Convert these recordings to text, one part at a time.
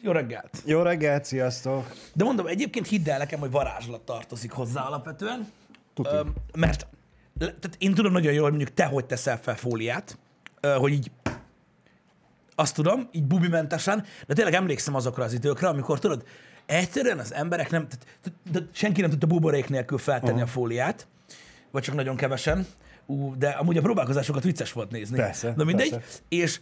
Jó reggelt! Jó reggelt, sziasztok! De mondom, egyébként hidd el nekem, hogy varázslat tartozik hozzá alapvetően. Tuti. Öm, mert tehát én tudom nagyon jól, hogy mondjuk te hogy teszel fel fóliát, hogy így azt tudom, így bubimentesen, de tényleg emlékszem azokra az időkre, amikor tudod, egyszerűen az emberek nem, tehát, tehát, tehát senki nem tudta buborék nélkül feltenni uh-huh. a fóliát, vagy csak nagyon kevesen, Ú, de amúgy a próbálkozásokat vicces volt nézni. Persze, Na mindegy, persze. és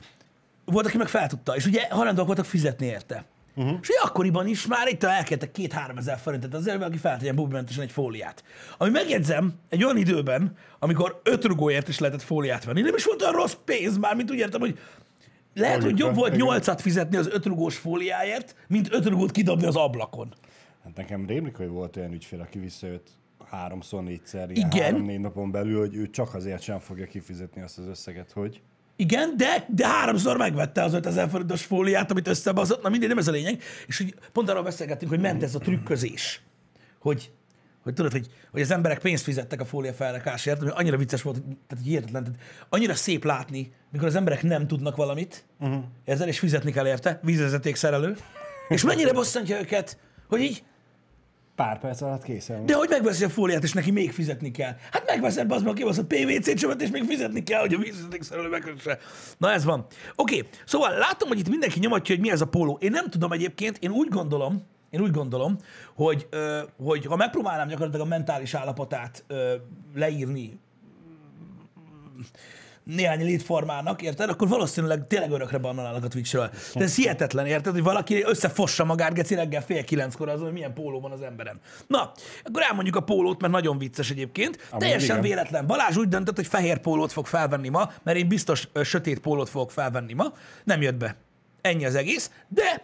volt, aki meg fel tudta, és ugye hajlandóak voltak fizetni érte. Uh-huh. És ugye akkoriban is már itt elkértek két-három ezer forintot azért, aki feltegyen bubimentesen egy fóliát. Ami megjegyzem, egy olyan időben, amikor öt rugóért is lehetett fóliát venni, nem is volt olyan rossz pénz már, mint úgy értem, hogy lehet, hogy jobb volt nyolcat fizetni az ötrugós fóliáért, mint ötrugót kidobni az ablakon. Hát nekem rémlik, hogy volt olyan ügyfél, aki visszajött háromszor, négyszer, ilyen Igen. három-négy napon belül, hogy ő csak azért sem fogja kifizetni azt az összeget, hogy Igen, de, de háromszor megvette az 5000 forintos fóliát, amit összebazott, na mindegy, nem ez a lényeg. És hogy pont arról beszélgettünk, hogy ment ez a trükközés. Hogy, hogy tudod, hogy, hogy az emberek pénzt fizettek a fólia felrakásért, ami annyira vicces volt, tehát hihetetlen, tehát annyira szép látni, mikor az emberek nem tudnak valamit, uh-huh. ezzel és fizetni kell érte, vízvezeték szerelő, és mennyire bosszantja őket, hogy így, pár perc alatt készen de hogy megveszi a fóliát, és neki még fizetni kell. Hát megveszed, az meg kibaszott PVC csövet, és még fizetni kell, hogy a vízvezeték szerelő megvesse. Na ez van. Oké, okay. szóval látom, hogy itt mindenki nyomatja, hogy mi ez a póló. Én nem tudom egyébként, én úgy gondolom, én úgy gondolom, hogy, hogy ha megpróbálnám gyakorlatilag a mentális állapotát leírni néhány létformának, érted? Akkor valószínűleg tényleg örökre bannolálnak a Twitch-ről. De ez hihetetlen, érted? Hogy valaki összefossa magát geci reggel fél kilenckor azon, hogy milyen póló van az emberen. Na, akkor elmondjuk a pólót, mert nagyon vicces egyébként. Amúgy Teljesen igen. véletlen. Balázs úgy döntött, hogy fehér pólót fog felvenni ma, mert én biztos ö, sötét pólót fogok felvenni ma. Nem jött be. Ennyi az egész. De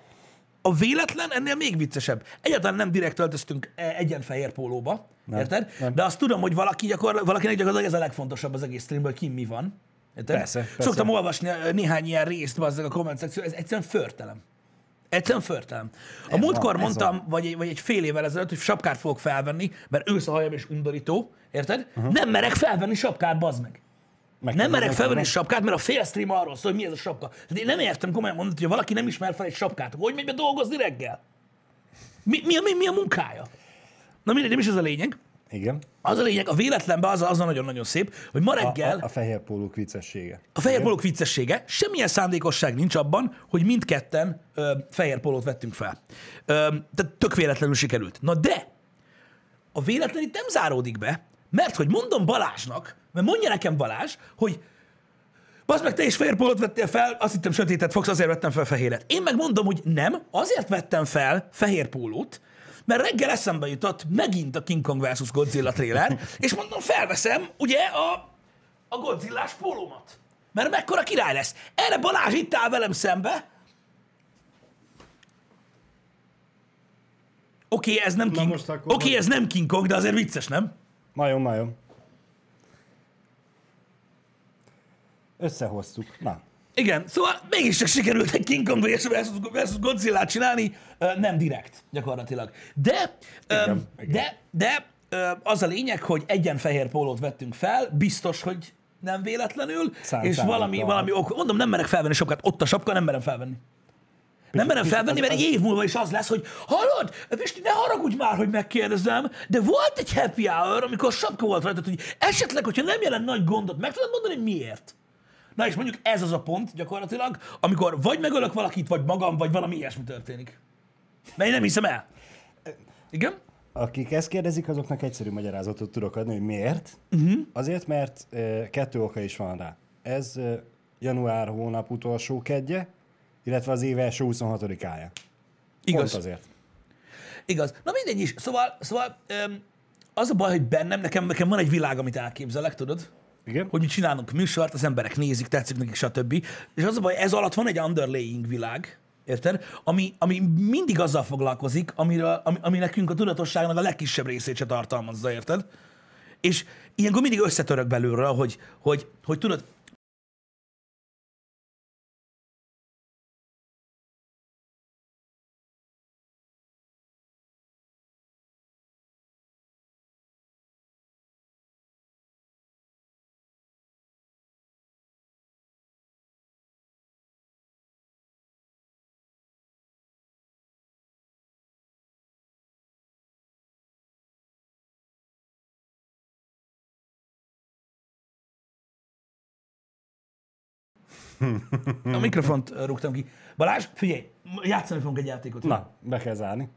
a véletlen ennél még viccesebb. Egyáltalán nem direkt öltöztünk e, egyenfehér pólóba, nem, érted? nem. De azt tudom, hogy valaki gyakor, valakinek gyakorlatilag ez a legfontosabb az egész streamben, hogy ki mi van. Érted? Persze, persze. Szoktam olvasni néhány ilyen részt bazzeg a komment szekció, ez egyszerűen förtelem. Egyszerűen förtelem. A Ez múltkor van, mondtam, vagy, egy- vagy egy fél évvel ezelőtt, hogy sapkát fogok felvenni, mert ősz a hajam és undorító, érted? Uh-huh. Nem merek felvenni sapkát, bazd meg. Meg Nem merek meg felvenni tudom. sapkát, mert a fél stream arról szól, hogy mi ez a sapka. Tehát én nem értem komolyan mondani, hogy valaki nem ismer fel egy sapkát, hogy megy be dolgozni reggel? Mi, mi, a, mi, mi a munkája? Na mindegy, nem is ez a lényeg. Igen. Az a lényeg, a véletlenben az, az a nagyon-nagyon szép, hogy ma A, reggel a, a fehér pólók viccessége. a fehér pólók viccessége, semmilyen szándékosság nincs abban, hogy mindketten ö, fehér pólót vettünk fel. Ö, tehát tök véletlenül sikerült. Na de, a véletlen itt nem záródik be, mert hogy mondom Balázsnak, mert mondja nekem Balázs, hogy Bazd meg, te is fehér pólót vettél fel, azt hittem sötétet fogsz, azért vettem fel fehéret. Én meg mondom, hogy nem, azért vettem fel fehér pólót, mert reggel eszembe jutott megint a King Kong vs. Godzilla trailer, és mondom, felveszem ugye a, a Godzillás pólómat. Mert mekkora király lesz. Erre Balázs itt áll velem szembe. Oké, okay, ez nem King... most akkor- Oké, okay, ez nem King Kong, de azért vicces, nem? Majom, majom. Összehoztuk. Na, Igen, szóval mégiscsak sikerült egy King Kong vs. versus Godzilla csinálni, nem direkt gyakorlatilag. De, Igen, igen. de, de az a lényeg, hogy egyen fehér pólót vettünk fel, biztos, hogy nem véletlenül, Szám- és valami, szándékkal. valami ok, mondom, nem merek felvenni sapkát, ott a sapka, nem merem felvenni. Nem merem felvenni, mert egy év múlva is az lesz, hogy hallod, Pisti, ne haragudj már, hogy megkérdezem, de volt egy happy hour, amikor sapka volt rajta, hogy esetleg, hogyha nem jelent nagy gondot, meg tudod mondani, miért? Na és mondjuk ez az a pont gyakorlatilag, amikor vagy megölök valakit, vagy magam, vagy valami ilyesmi történik. Mert én nem hiszem el. Igen? akik ezt kérdezik, azoknak egyszerű magyarázatot tudok adni, hogy miért. Uh-huh. Azért, mert e, kettő oka is van rá. Ez e, január hónap utolsó kedje, illetve az év első 26-ája. Igaz. Pont azért. Igaz. Na mindegy is. Szóval, szóval öm, az a baj, hogy bennem, nekem, nekem van egy világ, amit elképzelek, tudod? Igen? Hogy mi csinálunk műsort, az emberek nézik, tetszik nekik, stb. És az a baj, ez alatt van egy underlaying világ, érted? Ami, ami mindig azzal foglalkozik, amiről, ami, ami nekünk a tudatosságnak a legkisebb részét se tartalmazza, érted? És ilyenkor mindig összetörök belülről, hogy, hogy, hogy tudod, A mikrofont rúgtam ki. Balázs, figyelj, játszani fogunk egy játékot. Na, be kell zárni.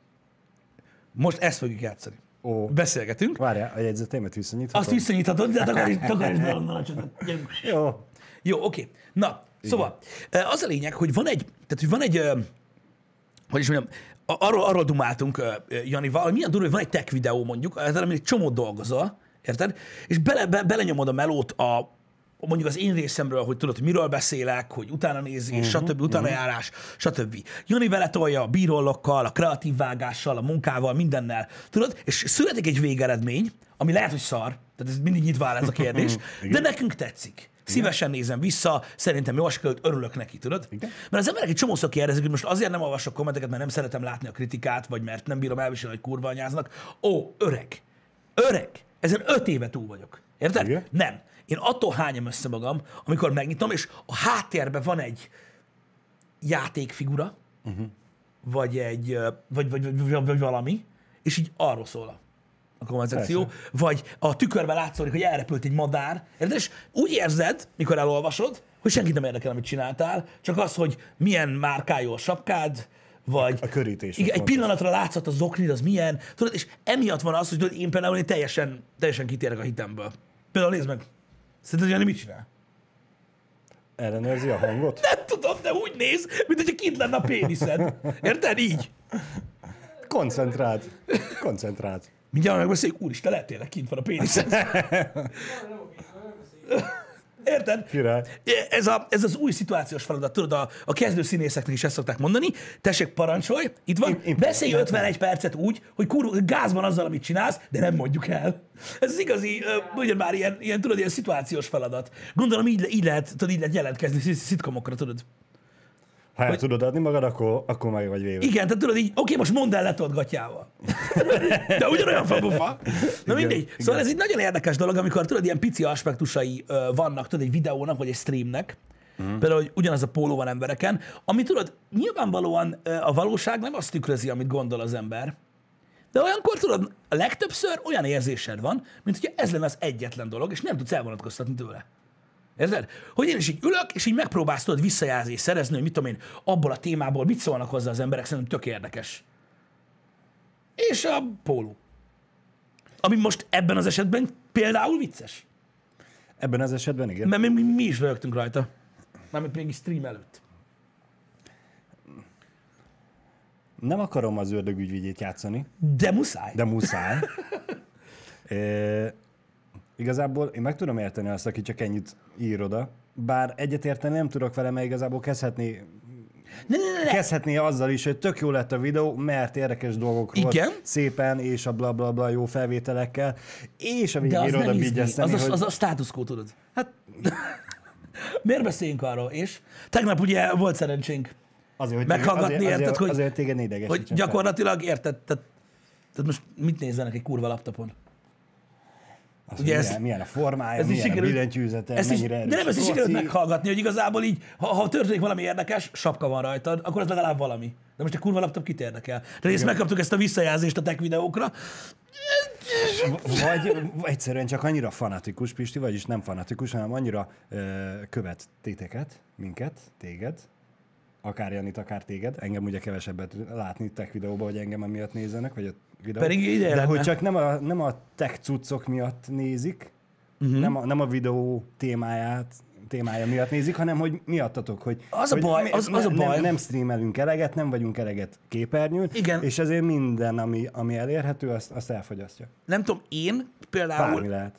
Most ezt fogjuk játszani. Ó, Beszélgetünk. várjál, a jegyzetémet visszanyithatom? Azt visszanyithatod, de takarítsd, takarítsd be onnan a. Gyerünk. Jó. Jó, oké. Na, szóval ö, az a lényeg, hogy van egy, tehát hogy van egy, hogy is mondjam, arról, arról dumáltunk Janival, hogy milyen durva, hogy van egy tech videó mondjuk, ezzel, ami egy csomót dolgozol, érted? És bele, be, belenyomod a melót a, mondjuk az én részemről, hogy tudod, hogy miről beszélek, hogy utána nézés, uh-huh, stb., utána uh-huh. járás, stb. Jani vele tolja a bírollokkal, a kreatív vágással, a munkával, mindennel, tudod? És születik egy végeredmény, ami lehet, hogy szar, tehát ez mindig nyitva áll ez a kérdés, de nekünk tetszik. Szívesen nézem vissza, szerintem jó sikerült, örülök neki, tudod? Igen. Mert az emberek egy csomószor kérdezik, hogy most azért nem olvasok kommenteket, mert nem szeretem látni a kritikát, vagy mert nem bírom elviselni, hogy kurva anyáznak. Ó, öreg. Öreg. Ezen öt éve túl vagyok. Érted? Igen. Nem. Én attól hányom össze magam, amikor megnyitom, és a háttérben van egy játékfigura, uh-huh. vagy egy, vagy, vagy, vagy, vagy, vagy valami, és így arról szól a- szekció, vagy a tükörben látszódik, hogy elrepült egy madár, érted? És úgy érzed, mikor elolvasod, hogy senkit nem érdekel, amit csináltál, csak az, hogy milyen márkájú a sapkád, vagy A körítés. igen, egy fontos. pillanatra látszott a zoknid, az milyen, tudod, és emiatt van az, hogy tudod, én például én teljesen, teljesen kitérek a hitemből. Például nézd meg, szerinted Jani mit csinál? Ellenőrzi a hangot? Nem tudom, de úgy néz, mint hogyha kint lenne a péniszed. Érted? Így. Koncentrált. Koncentrált. Mindjárt megbeszéljük, úristen, lehet tényleg kint van a péniszed. Érted? Király. Ez, a, ez az új szituációs feladat, tudod, a, a kezdő színészeknek is ezt szokták mondani. Tessék, parancsolj, itt van, Im- beszélj 51 percet úgy, hogy kurva, gázban azzal, amit csinálsz, de nem mondjuk el. Ez az igazi, mondjad már, ilyen, ilyen, tudod, ilyen szituációs feladat. Gondolom, így, így lehet, tudod, így lehet jelentkezni szit- szitkomokra, tudod. Ha el tudod adni magad, akkor, akkor meg vagy véve. Igen, tehát tudod így, oké, most mondd el letolt gatyával. De ugyanolyan fabufa. Na mindegy. Szóval ez egy nagyon érdekes dolog, amikor tudod, ilyen pici aspektusai ö, vannak, tudod, egy videónak, vagy egy streamnek, Mm. Például, hogy ugyanaz a póló van embereken, ami tudod, nyilvánvalóan ö, a valóság nem azt tükrözi, amit gondol az ember, de olyankor tudod, a legtöbbször olyan érzésed van, mint hogyha ez lenne az egyetlen dolog, és nem tudsz elvonatkoztatni tőle. Érted? Hogy én is így ülök, és így megpróbálsz tudod visszajelzést szerezni, hogy mit tudom én, abból a témából mit szólnak hozzá az emberek, szerintem tök érdekes. És a póló. Ami most ebben az esetben például vicces. Ebben az esetben igen. Mert mi, mi, mi is rögtünk rajta. Mármint még stream előtt. Nem akarom az ördög ügyvédjét játszani, De muszáj. de muszáj. igazából én meg tudom érteni azt, aki csak ennyit ír oda, bár egyetérteni nem tudok vele, mert igazából kezdhetné, Ne, ne, ne, ne. kezdhetné azzal is, hogy tök jó lett a videó, mert érdekes dolgok volt, Igen. szépen, és a bla bla bla jó felvételekkel, és a nem oda izgi. bígyeszteni, Az, hogy... az a status quo, tudod. Hát, miért beszéljünk arról? És tegnap ugye volt szerencsénk, Azért, hogy meghallgatni, azért, érted, azért, hogy- Azért téged hogy gyakorlatilag érted, tehát, tehát most mit nézzenek egy kurva laptopon? Az, ugye hogy ez- milyen, milyen a formája, Ez is milyen a sikerült, billentyűzete, ezt is, mennyire de nem ezt is a sikerült meghallgatni, hogy igazából így, ha, ha történik valami érdekes, sapka van rajtad, akkor az legalább valami. De most egy kurva laptop kit érdekel? De ezt megkaptuk ezt a visszajelzést a tech videókra. Vagy egyszerűen csak annyira fanatikus, Pisti, vagyis nem fanatikus, hanem annyira ö, követ téteket, minket, téged, akár Janit, akár téged. Engem ugye kevesebbet látni tech videóban, hogy engem emiatt nézzenek, vagy a videó. Pedig ide De hogy csak nem a, nem a tech cuccok miatt nézik, uh-huh. nem, a, nem a videó témáját, témája miatt nézik, hanem hogy miattatok, hogy, Az a hogy baj, mi- az- az a baj. Nem, nem streamelünk eleget, nem vagyunk eleget képernyőn, Igen. és ezért minden, ami, ami elérhető, azt, azt elfogyasztja. Nem tudom, én például Bármi lehet.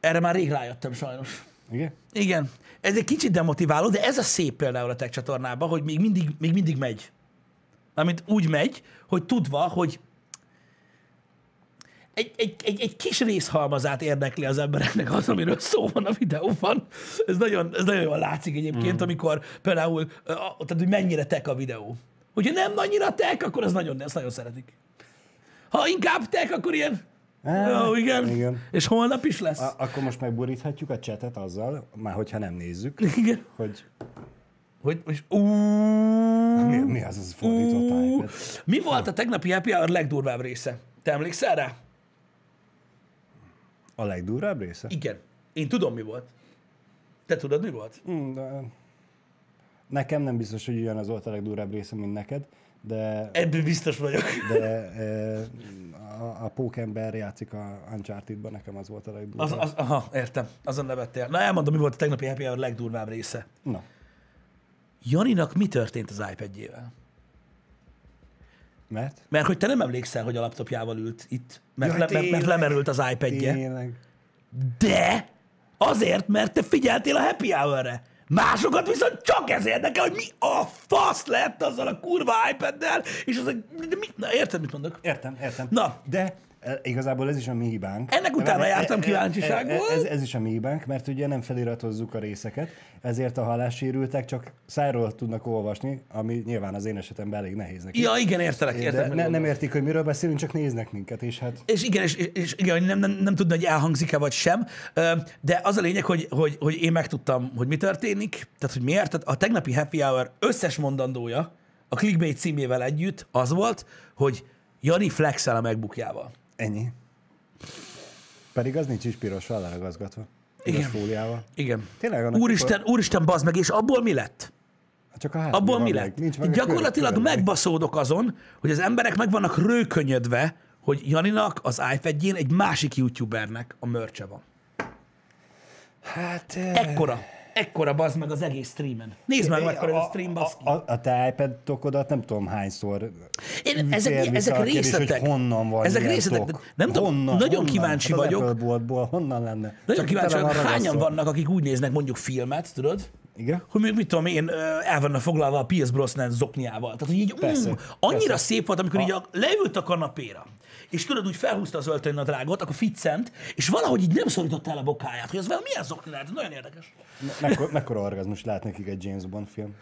erre már rég rájöttem sajnos. Igen? Igen. Ez egy kicsit demotiváló, de ez a szép például a tech csatornában, hogy még mindig, még mindig megy. Amit úgy megy, hogy tudva, hogy egy, egy, egy, egy kis részhalmazát érdekli az embereknek az, amiről szó van a videóban. Ez nagyon, ez nagyon jól látszik egyébként, mm. amikor például, tehát hogy mennyire tek a videó. Hogyha nem annyira tek, akkor az nagyon, ezt nagyon szeretik. Ha inkább tek, akkor ilyen, Á, ó, igen. igen. És holnap is lesz. A- akkor most megboríthatjuk a csetet azzal, már hogyha nem nézzük, Igen. hogy Hogy most, ú, mi, mi az az fordított ú, mi volt a tegnapi happy hour legdurvább része? Te emlékszel rá? A legdurvább része? Igen. Én tudom, mi volt. Te tudod, mi volt? Mm, de Nekem nem biztos, hogy ugyanaz volt a legdurvább része, mint neked, de, Ebből biztos vagyok. de e, a, a pókember játszik a Uncharted-ban, nekem az volt a legdurvább. Az, az, aha, értem. Azon nevettél. Na elmondom, mi volt a tegnapi happy hour legdurvább része. Na, Janinak mi történt az iPad-jével? Mert? Mert hogy te nem emlékszel, hogy a laptopjával ült itt, mert, Jaj, le, mert, mert lemerült az iPad-je. Tényleg. De azért, mert te figyeltél a happy hour-re. Másokat viszont csak ez érdekel, hogy mi a fasz lett azzal a kurva iPad-del, és az a... De mi, na, érted, mit mondok? Értem, értem. Na. De igazából ez is a mi hibánk. Ennek utána E- e- jártam e- kíváncsiságból. e- Ez, ez is a mi hibánk, mert ugye nem feliratozzuk a részeket, ezért a hallássérültek csak szájról tudnak olvasni, ami nyilván az én esetemben elég nehéz nekik. Ja, igen, értelek, értelek. De ne, nem értik, hogy miről beszélünk, csak néznek minket, és hát És igen, és, és, igen, nem, nem, nem tudna, hogy elhangzik-e vagy sem, de az a lényeg, hogy, hogy, hogy én megtudtam, hogy mi történik, tehát hogy miért. Tehát a tegnapi happy hour összes mondandója a clickbait címével együtt az volt, hogy Jani flexel a megbukjával. Ennyi. Pedig az nincs is pirossal leragazgatva. Piros Igen. fóliával. Igen. Tényleg annak Úristen, úristen, bazd meg, és abból mi lett? Csak a hát Abból mi lett? Nincs meg Gyakorlatilag kör- körülmény. megbaszódok azon, hogy az emberek meg vannak rőkönyödve, hogy Janinak az iPad-jén egy másik youtubernek a mörcse van. Hát... eh, Ekkora. Ekkora bazd meg az egész streamen. Nézd meg, mekkora ez a stream, baszki. a, a, a te iPad-tokodat nem tudom hányszor Én, ezek, ezek a kérdés, részletek. Hogy honnan van ezek részletek. tok? Nem tudom, honnan, nagyon honnan? kíváncsi Hát az vagyok. Apple boltból honnan lenne? Nagyon Csak kíváncsi vagyok, hányan vannak, akik úgy néznek mondjuk filmet, tudod? Igen? hogy még mit tudom én, el vannak foglalva a Pierce Brosnan zokniával. Tehát, hogy így Persze, mm, annyira persze. szép volt, amikor így a, leült a kanapéra, és tudod, úgy felhúzta az öltönynadrágot, akkor ficcent, és valahogy így nem szorította el a bokáját, hogy az valami milyen zokni lehet, nagyon érdekes. Me- Mekkora, mekkora orgazmus lát nekik egy James Bond film?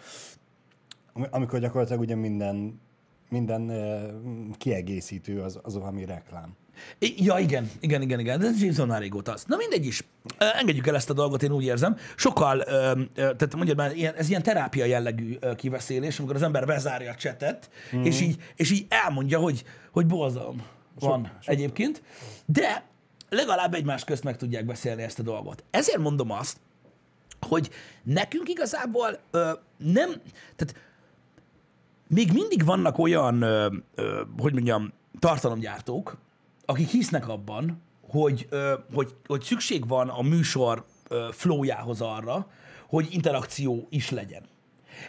Ami- Amikor gyakorlatilag ugye minden, minden uh, kiegészítő az, az valami reklám. Ja, igen, igen, igen, igen, de ez James Bond már régóta az. Na mindegy is. Engedjük el ezt a dolgot, én úgy érzem. Sokkal, tehát mondjad már, ez ilyen terápia jellegű kiveszélés, amikor az ember bezárja a csetet, mm. és, így, és így elmondja, hogy, hogy borzalom van egyébként, de legalább egymás közt meg tudják beszélni ezt a dolgot. Ezért mondom azt, hogy nekünk igazából ö, nem, tehát még mindig vannak olyan, ö, ö, hogy mondjam, tartalomgyártók, akik hisznek abban, hogy, hogy, hogy szükség van a műsor flowjához arra, hogy interakció is legyen.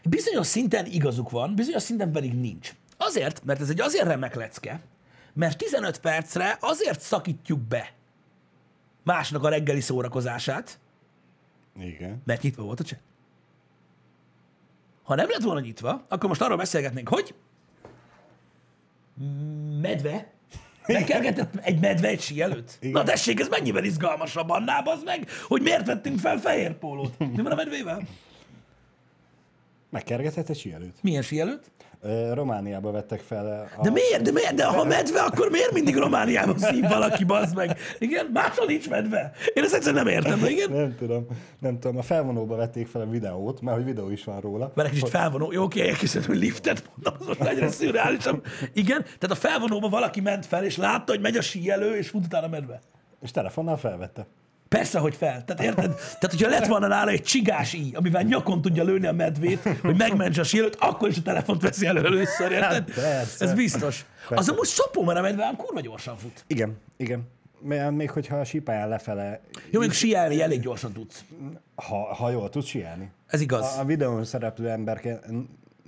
Bizonyos szinten igazuk van, bizonyos szinten pedig nincs. Azért, mert ez egy azért remek lecke, mert 15 percre azért szakítjuk be másnak a reggeli szórakozását, Igen. mert nyitva volt a chat. Ha nem lett volna nyitva, akkor most arról beszélgetnénk, hogy medve megkergetett egy medve egy sí előtt. Igen. Na tessék, ez mennyivel izgalmasabb annál, az meg, hogy miért vettünk fel fehér pólót. Mi van a medvével? Megkergethet egy síelőt. Milyen sí előtt? Ö, Romániába vettek fel a... De miért? De miért? De ha medve, akkor miért mindig Romániában szív valaki, bazd meg? Igen, máshol nincs medve. Én ezt egyszerűen nem értem, igen. Nem tudom, nem tudom. A felvonóba vették fel a videót, mert hogy videó is van róla. Mert egy kicsit felvonó. Jó, oké, elkészítem, hogy liftet mondom, az most egyre szürreálisabb. Igen, tehát a felvonóba valaki ment fel, és látta, hogy megy a síelő, és fut utána medve. És telefonnal felvette. Persze, hogy fel. Tehát érted? Tehát, hogyha lett volna nála egy csigás íj, amivel nyakon tudja lőni a medvét, hogy megmentse a síelőt, akkor is a telefont veszi elő először, érted? Hát persze. Ez biztos. Az amúgy szopó, mert a medve ám kurva gyorsan fut. Igen, igen. Még hogyha a sípáján lefele, Jó, még síelni elég gyorsan tudsz. ha, ha jól tudsz síelni. Ez igaz. A, a videón szereplő ember ke-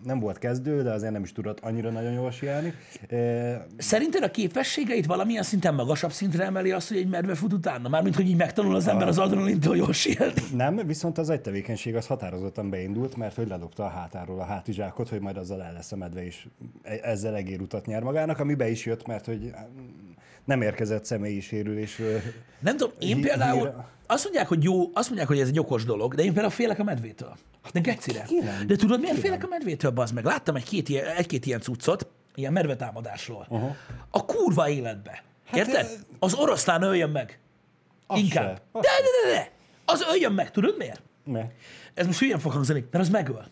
nem volt kezdő, de azért nem is tudott annyira nagyon jól síelni. E, Szerinted a képességeit valamilyen szinten magasabb szintre emeli azt, hogy egy medve fut utána? Mármint, hogy így megtanul az ember az adrenalintól jól síelni. nem, viszont az egy tevékenység az határozottan beindult, mert hogy ledobta a hátáról a hátizsákot, hogy majd azzal el lesz a medve, és e- ezzel egérutat nyer magának, ami be is jött, mert hogy nem érkezett személyi sérülésről. Nem tudom, én például azt mondják, hogy jó, azt mondják, hogy ez egy okos dolog, de én például félek a medvétől. De gecire. ki nem? De tudod, miért félek a medvétől, bazd meg? Láttam egy-két ilyen, egy-két ilyen cuccot, ilyen medvetámadásról. Aha. A kurva életbe. Érted? Az oroszlán öljön meg. Az Inkább. se. Az De, de, de, de. Az öljön meg. Tudod miért? Ne. Ez most hülyen fog hangzani, mert az megöl.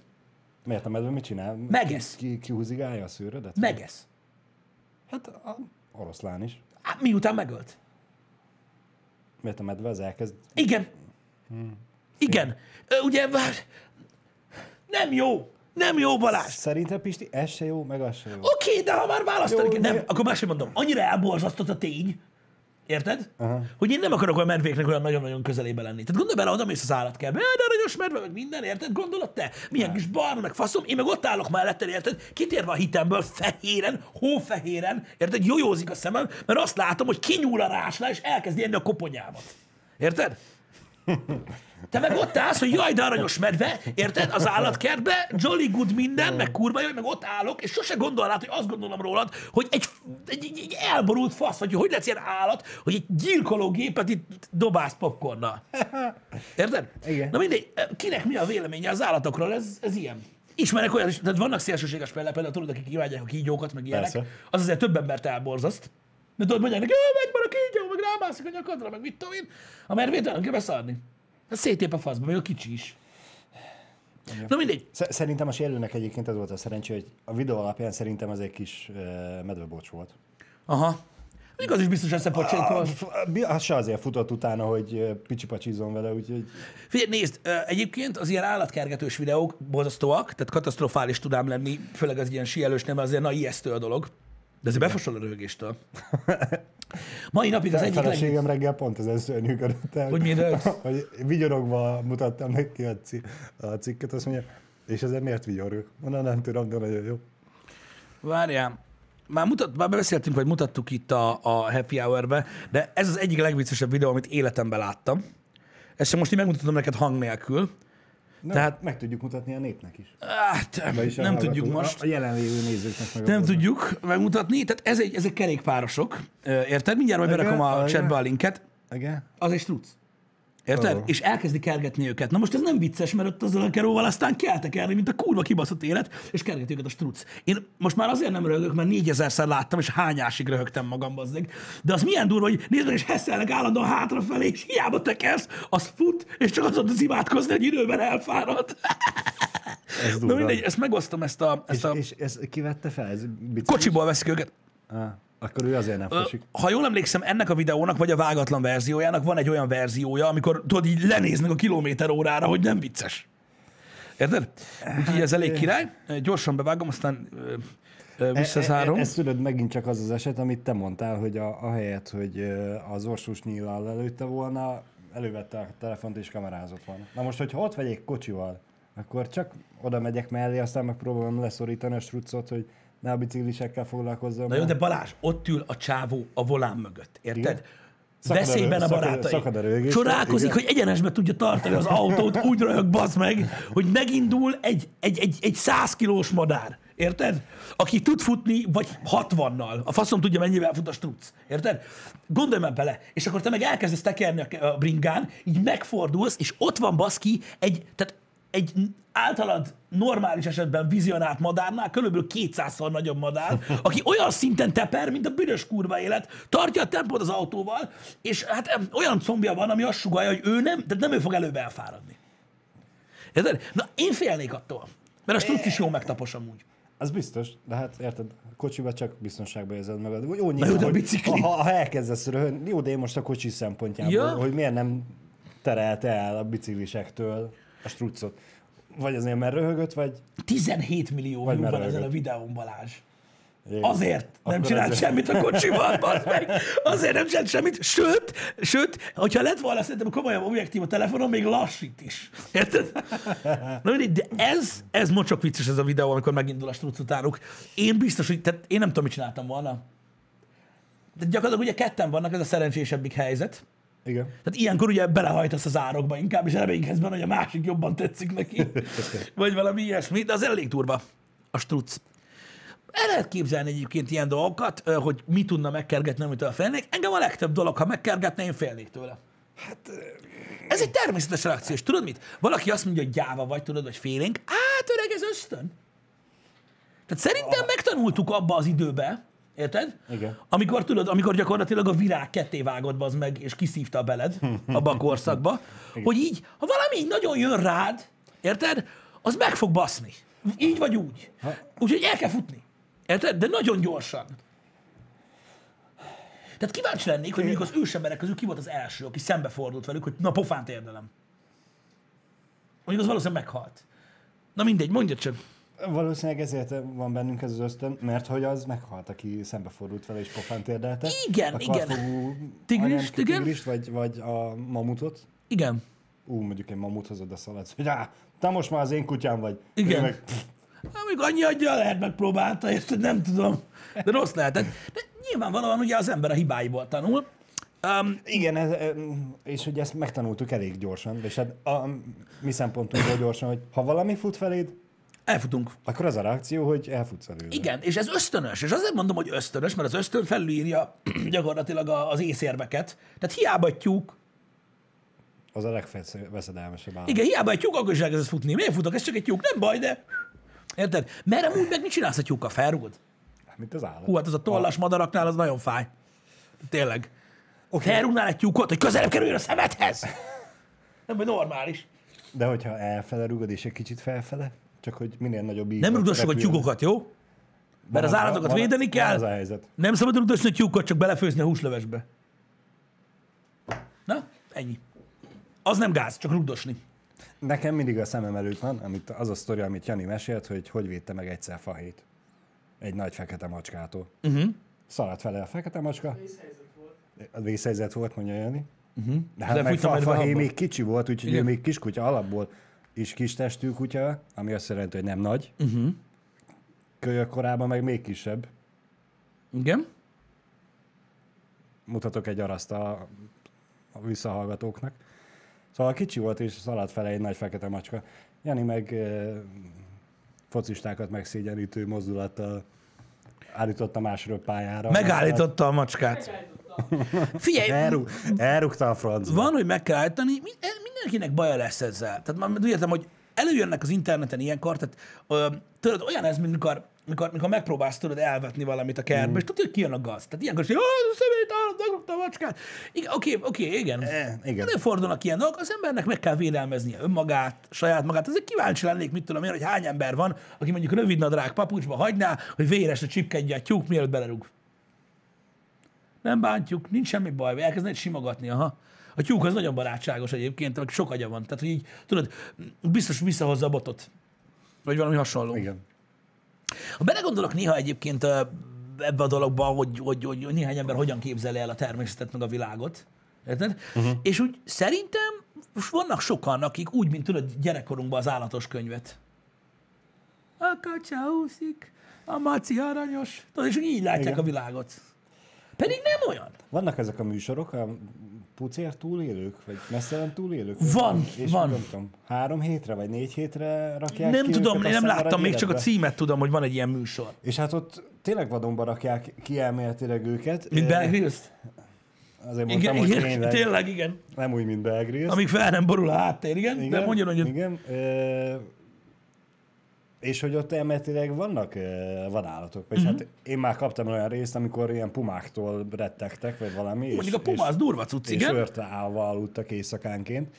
Miért a medve mit csinál? Megesz. Ki, ki, kihúzigálja a szőrödet? Megesz. Hát a oroszlán is. Á, miután megölt. Miért a medve az elkezd... Igen. Igen. Ö, Ugye, Nem jó. Nem jó, Balázs. Szerintem Pisti, ez se jó, meg az se jó. Oké, okay, de ha már választani Jó, kell, de- nem, akkor másképp mondom, annyira elborzasztott a tény, érted? Aha. Hogy én nem akarok a medvéknek olyan nagyon-nagyon közelébe lenni. Tehát gondolj bele, oda mész az állatkertbe, de aranyos medve, meg minden, érted? Gondolod te? Milyen kis barna, meg faszom, én meg ott állok melletted, érted? Kitérve a hitemből, fehéren, hófehéren, érted? Jojózik a szemem, mert azt látom, hogy kinyúl a rásnál, és elkezdi enni a koponyámat. Érted? Te meg ott állsz, hogy jaj, de aranyos medve, érted? Az állatkertbe, jolly good minden, meg kurva jó, meg ott állok, és sose gondolnád, hogy azt gondolom rólad, hogy egy, egy, egy, egy elborult fasz, vagy hogy lesz ilyen állat, hogy egy gyilkoló gépet itt dobálsz popcornnal. Érted? Igen. Na mindegy, kinek mi a véleménye az állatokról, ez, ez ilyen. Ismerek olyan tehát vannak szélsőséges példák, például tudod, akik imádják a kígyókat, meg ilyenek. Persze. Az azért több embert elborzaszt. De tudod, mondják neki, "Jaj, megy már a kígyó, meg rámászik a nyakadra, meg mit tudom én. A mervét olyan kell beszarni. Ez szétép a faszba, még a kicsi is. Na mindegy. Sz- Szerintem a sérülőnek egyébként ez volt a szerencsé, hogy a videó alapján szerintem ez egy kis medvebocs volt. Aha. Még az is biztos összepocsékolt. Az se azért futott utána, hogy picsipacsizom vele, úgyhogy Figyelj, nézd, egyébként az ilyen állatkergetős videók borzasztóak, tehát katasztrofális tudám lenni, főleg az ilyen síelősnél, mert azért na ijesztő a dolog. De ez befosol a röhögéstől. Mai napig az a egyik leg... feleségem reggel pont ezen szörnyűködött el. Hogy mi röhög? hogy vigyorogva mutattam neki a, ci- a cikket, azt mondja, és ezért miért vigyorgok? Mondom, nem tudom, de nagyon jó. Várjál. Már, mutat, már beszéltünk, vagy mutattuk itt a, a Happy Hour-be, de ez az egyik legviccesebb videó, amit életemben láttam. Ezt sem most így megmutatom neked hang nélkül. Tehát- meg tudjuk mutatni a népnek is. Hát, Vagyis nem tudjuk most. A jelenlévő nézőknek meg Nem tudjuk megmutatni. Tehát ez egy, ezek kerékpárosok. Érted? Mindjárt majd berakom a chatbe a linket. Igen? Az egy struc. Érted? Ó. És elkezdi kergetni őket. Na most ez nem vicces, mert ott azzal a keróval aztán kell tekerni, mint a kurva kibaszott élet, és kergeti őket a struc. Én most már azért nem röhögök, mert négyezerszer láttam, és hányásig röhögtem magam, bazdeg. De az milyen durva, hogy nézd meg, és hesszelnek állandóan hátrafelé, és hiába tekersz, az fut, és csak azon az imádkozni, hogy időben elfárad. Ez Na durva. mindegy, ezt megosztom, ezt a, ezt És, a és ez kivette fel? Ez biciklis? kocsiból veszik őket. Ah, akkor ő azért nem fosik. Ha jól emlékszem, ennek a videónak, vagy a vágatlan verziójának van egy olyan verziója, amikor tudod, így lenéznek a kilométer órára, hogy nem vicces. Érted? Úgyhogy ez elég király. Gyorsan bevágom, aztán ö, ö, visszazárom. E, e, ez tudod, megint csak az az eset, amit te mondtál, hogy a, ahelyett, hogy az orsos nyíllal előtte volna, elővette a telefont és kamerázott volna. Na most, hogyha ott vegyek kocsival, akkor csak oda megyek mellé, aztán megpróbálom leszorítani a struccot, hogy ne a biciklisekkel foglalkozzam. Na jó, de Balázs, ott ül a csávó a volán mögött, érted? Igen. Szakad Veszélyben a barátai. Csodálkozik, hogy egyenesbe tudja tartani az autót, úgy röhög, bazd meg, hogy megindul egy, egy, egy, egy 100 kilós madár. Érted? Aki tud futni, vagy 60-nal. A faszom tudja, mennyivel fut a struc. Érted? Gondolj már bele. És akkor te meg elkezdesz tekerni a bringán, így megfordulsz, és ott van baszki egy, tehát egy általad normális esetben vizionált madárnál körülbelül 200-szor nagyobb madár, aki olyan szinten teper, mint a büdös kurva élet, tartja a tempót az autóval, és hát olyan combja van, ami azt sugalja, hogy ő nem, tehát nem ő fog előbb elfáradni. Érted? Na, én félnék attól. Mert a struc is jó megtapos amúgy. Az biztos, de hát érted, a kocsiba csak biztonságban érzed magad. Jó, Na jó, de bicikli? Ha, ha elkezdesz röhögni, jó, de én most a kocsi szempontjából, Ja. hogy miért nem terelte el a biciklisektől a struccot. Vagy azért, mert röhögött, vagy... 17 millió Vagy van ezen a videón, Balázs. Jé, Azért nem Akkor csinált ezzel- semmit a kocsival, bazd meg. Azért nem csinált semmit. Sőt, sőt, hogyha lett volna szerintem komolyabb objektív a telefonon, még lassít is. Érted? Na de ez, ez mocsok vicces ez a videó, amikor megindul a struc utánuk. Én biztos, hogy tehát én nem tudom, mit csináltam volna. De gyakorlatilag ugye ketten vannak, ez a szerencsésebbik helyzet. Igen. Tehát ilyenkor ugye belehajtasz az árokba inkább, és reménykedsz benne, hogy a másik jobban tetszik neki. Vagy valami ilyesmi, de az elég durva a struc. El lehet képzelni egyébként ilyen dolgokat, hogy mi tudna megkergetni, amitől félnék. Engem a legtöbb dolog, ha megkergetne, én félnék tőle. Hát, ez egy természetes reakció, és tudod mit? Valaki azt mondja, hogy gyáva vagy, tudod, vagy félénk. Hát, öreg, ez ösztön. Tehát szerintem megtanultuk abba az időbe, érted? Igen. Amikor tudod, amikor gyakorlatilag a virág ketté vágott az meg, és kiszívta beled a korszakba, hogy így, ha valami így nagyon jön rád, érted? Az meg fog baszni. Így vagy úgy. Úgyhogy el kell futni. Érted? De nagyon gyorsan. Tehát kíváncsi lennék, hogy mondjuk az ősemberek közül ki volt az első, aki szembefordult velük, hogy na pofánt érdelem. Mondjuk az valószínűleg meghalt. Na mindegy, mondja csak. Valószínűleg ezért van bennünk ez az ösztön, mert hogy az meghalt, aki szembefordult vele és pofán térdelte. Igen, a igen. anyám- igen. Tigrist, vagy, vagy a mamutot. Igen. Ú, mondjuk egy mamuthoz oda szaladsz, hogy á, te most már az én kutyám vagy. Igen. Meg, Hát még annyi adja, lehet megpróbálta, érted? Nem tudom. De rossz lehetett. De nyilvánvalóan ugye az ember a hibáiból tanul. Um, igen, ez, és hogy ezt megtanultuk elég gyorsan, és hát a mi szempontunkból gyorsan, hogy ha valami fut feléd, elfutunk. akkor az a reakció, hogy elfutsz előre. Igen, és ez ösztönös, és azért mondom, hogy ösztönös, mert az ösztön felülírja gyakorlatilag az észérveket. Tehát hiába tyúk, Az a legveszedelmesebb állat. igen, hiába egy tyúk, akkor is elkezdesz futni. Miért futok? Ez csak egy tyúk, nem baj, de... Érted? Mert amúgy meg mit csinálsz a tyúkkal? Felrugod? Mint az állat. Hú, hát az a tollas madaraknál az nagyon fáj. Tényleg. Okay. Felrúgnál egy tyúkot, hogy közelebb kerüljön a szemedhez. Nem, hogy normális. De hogyha elfele rugod, és egy kicsit felfele, csak hogy minél nagyobb ív. Nem rugdossuk a tyúkokat, jó? Mert az állatokat védeni kell. Az a helyzet. Nem szabad rugdosni a tyúkot, csak belefőzni a húslevesbe. Na, ennyi. Az nem gáz, csak rugdosni. Nekem mindig a szemem előtt van, amit, az a sztori, amit Jani mesélt, hogy hogy védte meg egyszer fahét. Egy nagy fekete macskától. Uh-huh. Szaladt vele a fekete macska. A vészhelyzet volt, mondja Jani. Uh-huh. De hát De meg egy fahé még kicsi volt, úgyhogy Igen. ő még kiskutya alapból is kis testű kutya, ami azt jelenti, hogy nem nagy. Uh-huh. Kölyök korában meg még kisebb. Igen? mutatok egy araszt a, a visszahallgatóknak. Szóval kicsi volt, és szaladt fele egy nagy fekete macska. Jani meg e, focistákat megszégyenítő mozdulattal állította másról pályára. Megállította a macskát. Figyelj, Elrú, elrúgta a francba. van, hogy meg kell állítani, mi- e- mindenkinek baja lesz ezzel. Tehát úgy értem, hogy előjönnek az interneten ilyenkor, tehát ö, tudod, olyan ez, mint mikor, mikor, mikor megpróbálsz tudod elvetni valamit a kertbe, mm. és tudod, hogy kijön a gaz. Tehát ilyenkor is, hogy "Ó, a szemét állat, megrúgta a macskát. Igen, oké, oké, igen. E, igen. Előfordulnak ilyen dolgok, az embernek meg kell védelmeznie önmagát, saját magát. Ezért kíváncsi lennék, mit tudom én, hogy hány ember van, aki mondjuk rövidnadrág papucsba hagyná, hogy véresre csipkedje a tyúk, mielőtt belerúg. Nem bántjuk, nincs semmi baj, elkezdenek simogatni, aha. A tyúk az nagyon barátságos egyébként, meg sok agya van. Tehát, hogy így, tudod, biztos visszahozza a botot. Vagy valami hasonló. Igen. Ha belegondolok néha egyébként ebbe a dologba, hogy, hogy, hogy, hogy néhány ember hogyan képzeli el a természetet, meg a világot, érted? Uh-huh. És úgy szerintem vannak sokan, akik úgy, mint tudod, gyerekkorunkban az állatos könyvet. A kacsa úszik, a maci aranyos. Tudod, és így látják Igen. a világot. Pedig nem olyan. Vannak ezek a műsorok, a pucér túlélők, vagy messzelen túlélők? Van, és van. Nem tudom, három hétre, vagy négy hétre rakják Nem ki tudom, én nem láttam, még csak a életbe? címet tudom, hogy van egy ilyen műsor. És hát ott tényleg vadonba rakják ki elméletileg őket. Mint Bear Grylls? Azért mondtam, Igen, hogy igen, tényleg, tényleg, igen. nem úgy, mint Bear Grylls. Amíg fel nem borul a háttér, igen? igen De mondjon, hogy Igen. És hogy ott elméletileg vannak vadállatok. Mhm. És hát én már kaptam olyan részt, amikor ilyen pumáktól rettegtek, vagy valami. és- mondjuk a puma az durva cucc, és, és igen? őrte állva aludtak éjszakánként.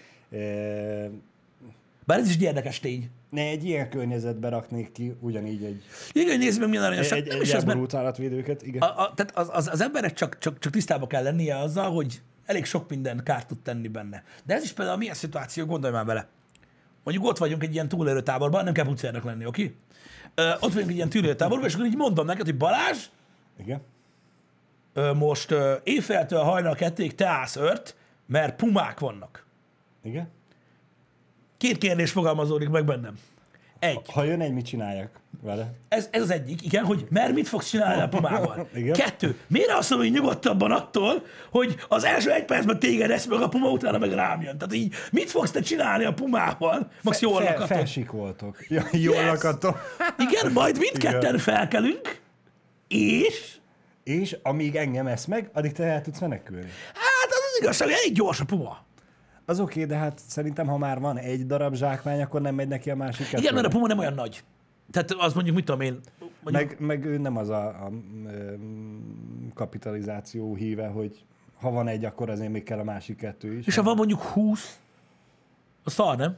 Bár ez is egy érdekes tény. Ne, egy ilyen környezetbe raknék ki, ugyanígy egy, Igen, nézd meg, milyen aranyosak. egy, Nem egy az, mert állatvédőket. Igen. a, a, tehát az, az, az emberek csak, csak, csak tisztába kell lennie azzal, hogy elég sok minden kárt tud tenni benne. De ez is például milyen szituáció, gondolj már bele. Mondjuk ott vagyunk egy ilyen túlélő táborban, nem kell pucérnak lenni, oké? Ö, ott vagyunk egy ilyen túlélő táborban, és akkor így mondom neked, hogy Balázs, Igen. ö, most ö, éjféltől hajnal kettéig te állsz ört, mert pumák vannak. Igen. Két kérdés fogalmazódik meg bennem. Egy. Ha jön egy, mit csináljak vele? Ez, ez az egyik, igen, hogy mert mit fogsz csinálni a pumával. Igen. Kettő. Miért azt mondom, hogy nyugodtabban attól, hogy az első egy percben téged esz meg a puma, utána meg rám jön. Tehát így, mit fogsz te csinálni a pumával? Max jól Fel, lakatod. felsikoltok. Ja, jól Yes. lakatom. Igen, majd mindketten felkelünk, és És amíg engem esz meg, addig te el tudsz menekülni. hát az az igazság, hogy elég gyors a puma. Az oké, okay, de hát szerintem, ha már van egy darab zsákmány, akkor nem megy neki a másik Igen, kettő. mert a puma nem olyan nagy. Tehát az mondjuk, mit tudom én, mondjuk, meg, meg ő nem az a, a, ö, kapitalizáció híve, hogy ha van egy, akkor azért még kell a másik kettő is. és ha van mondjuk 20, az szar, nem?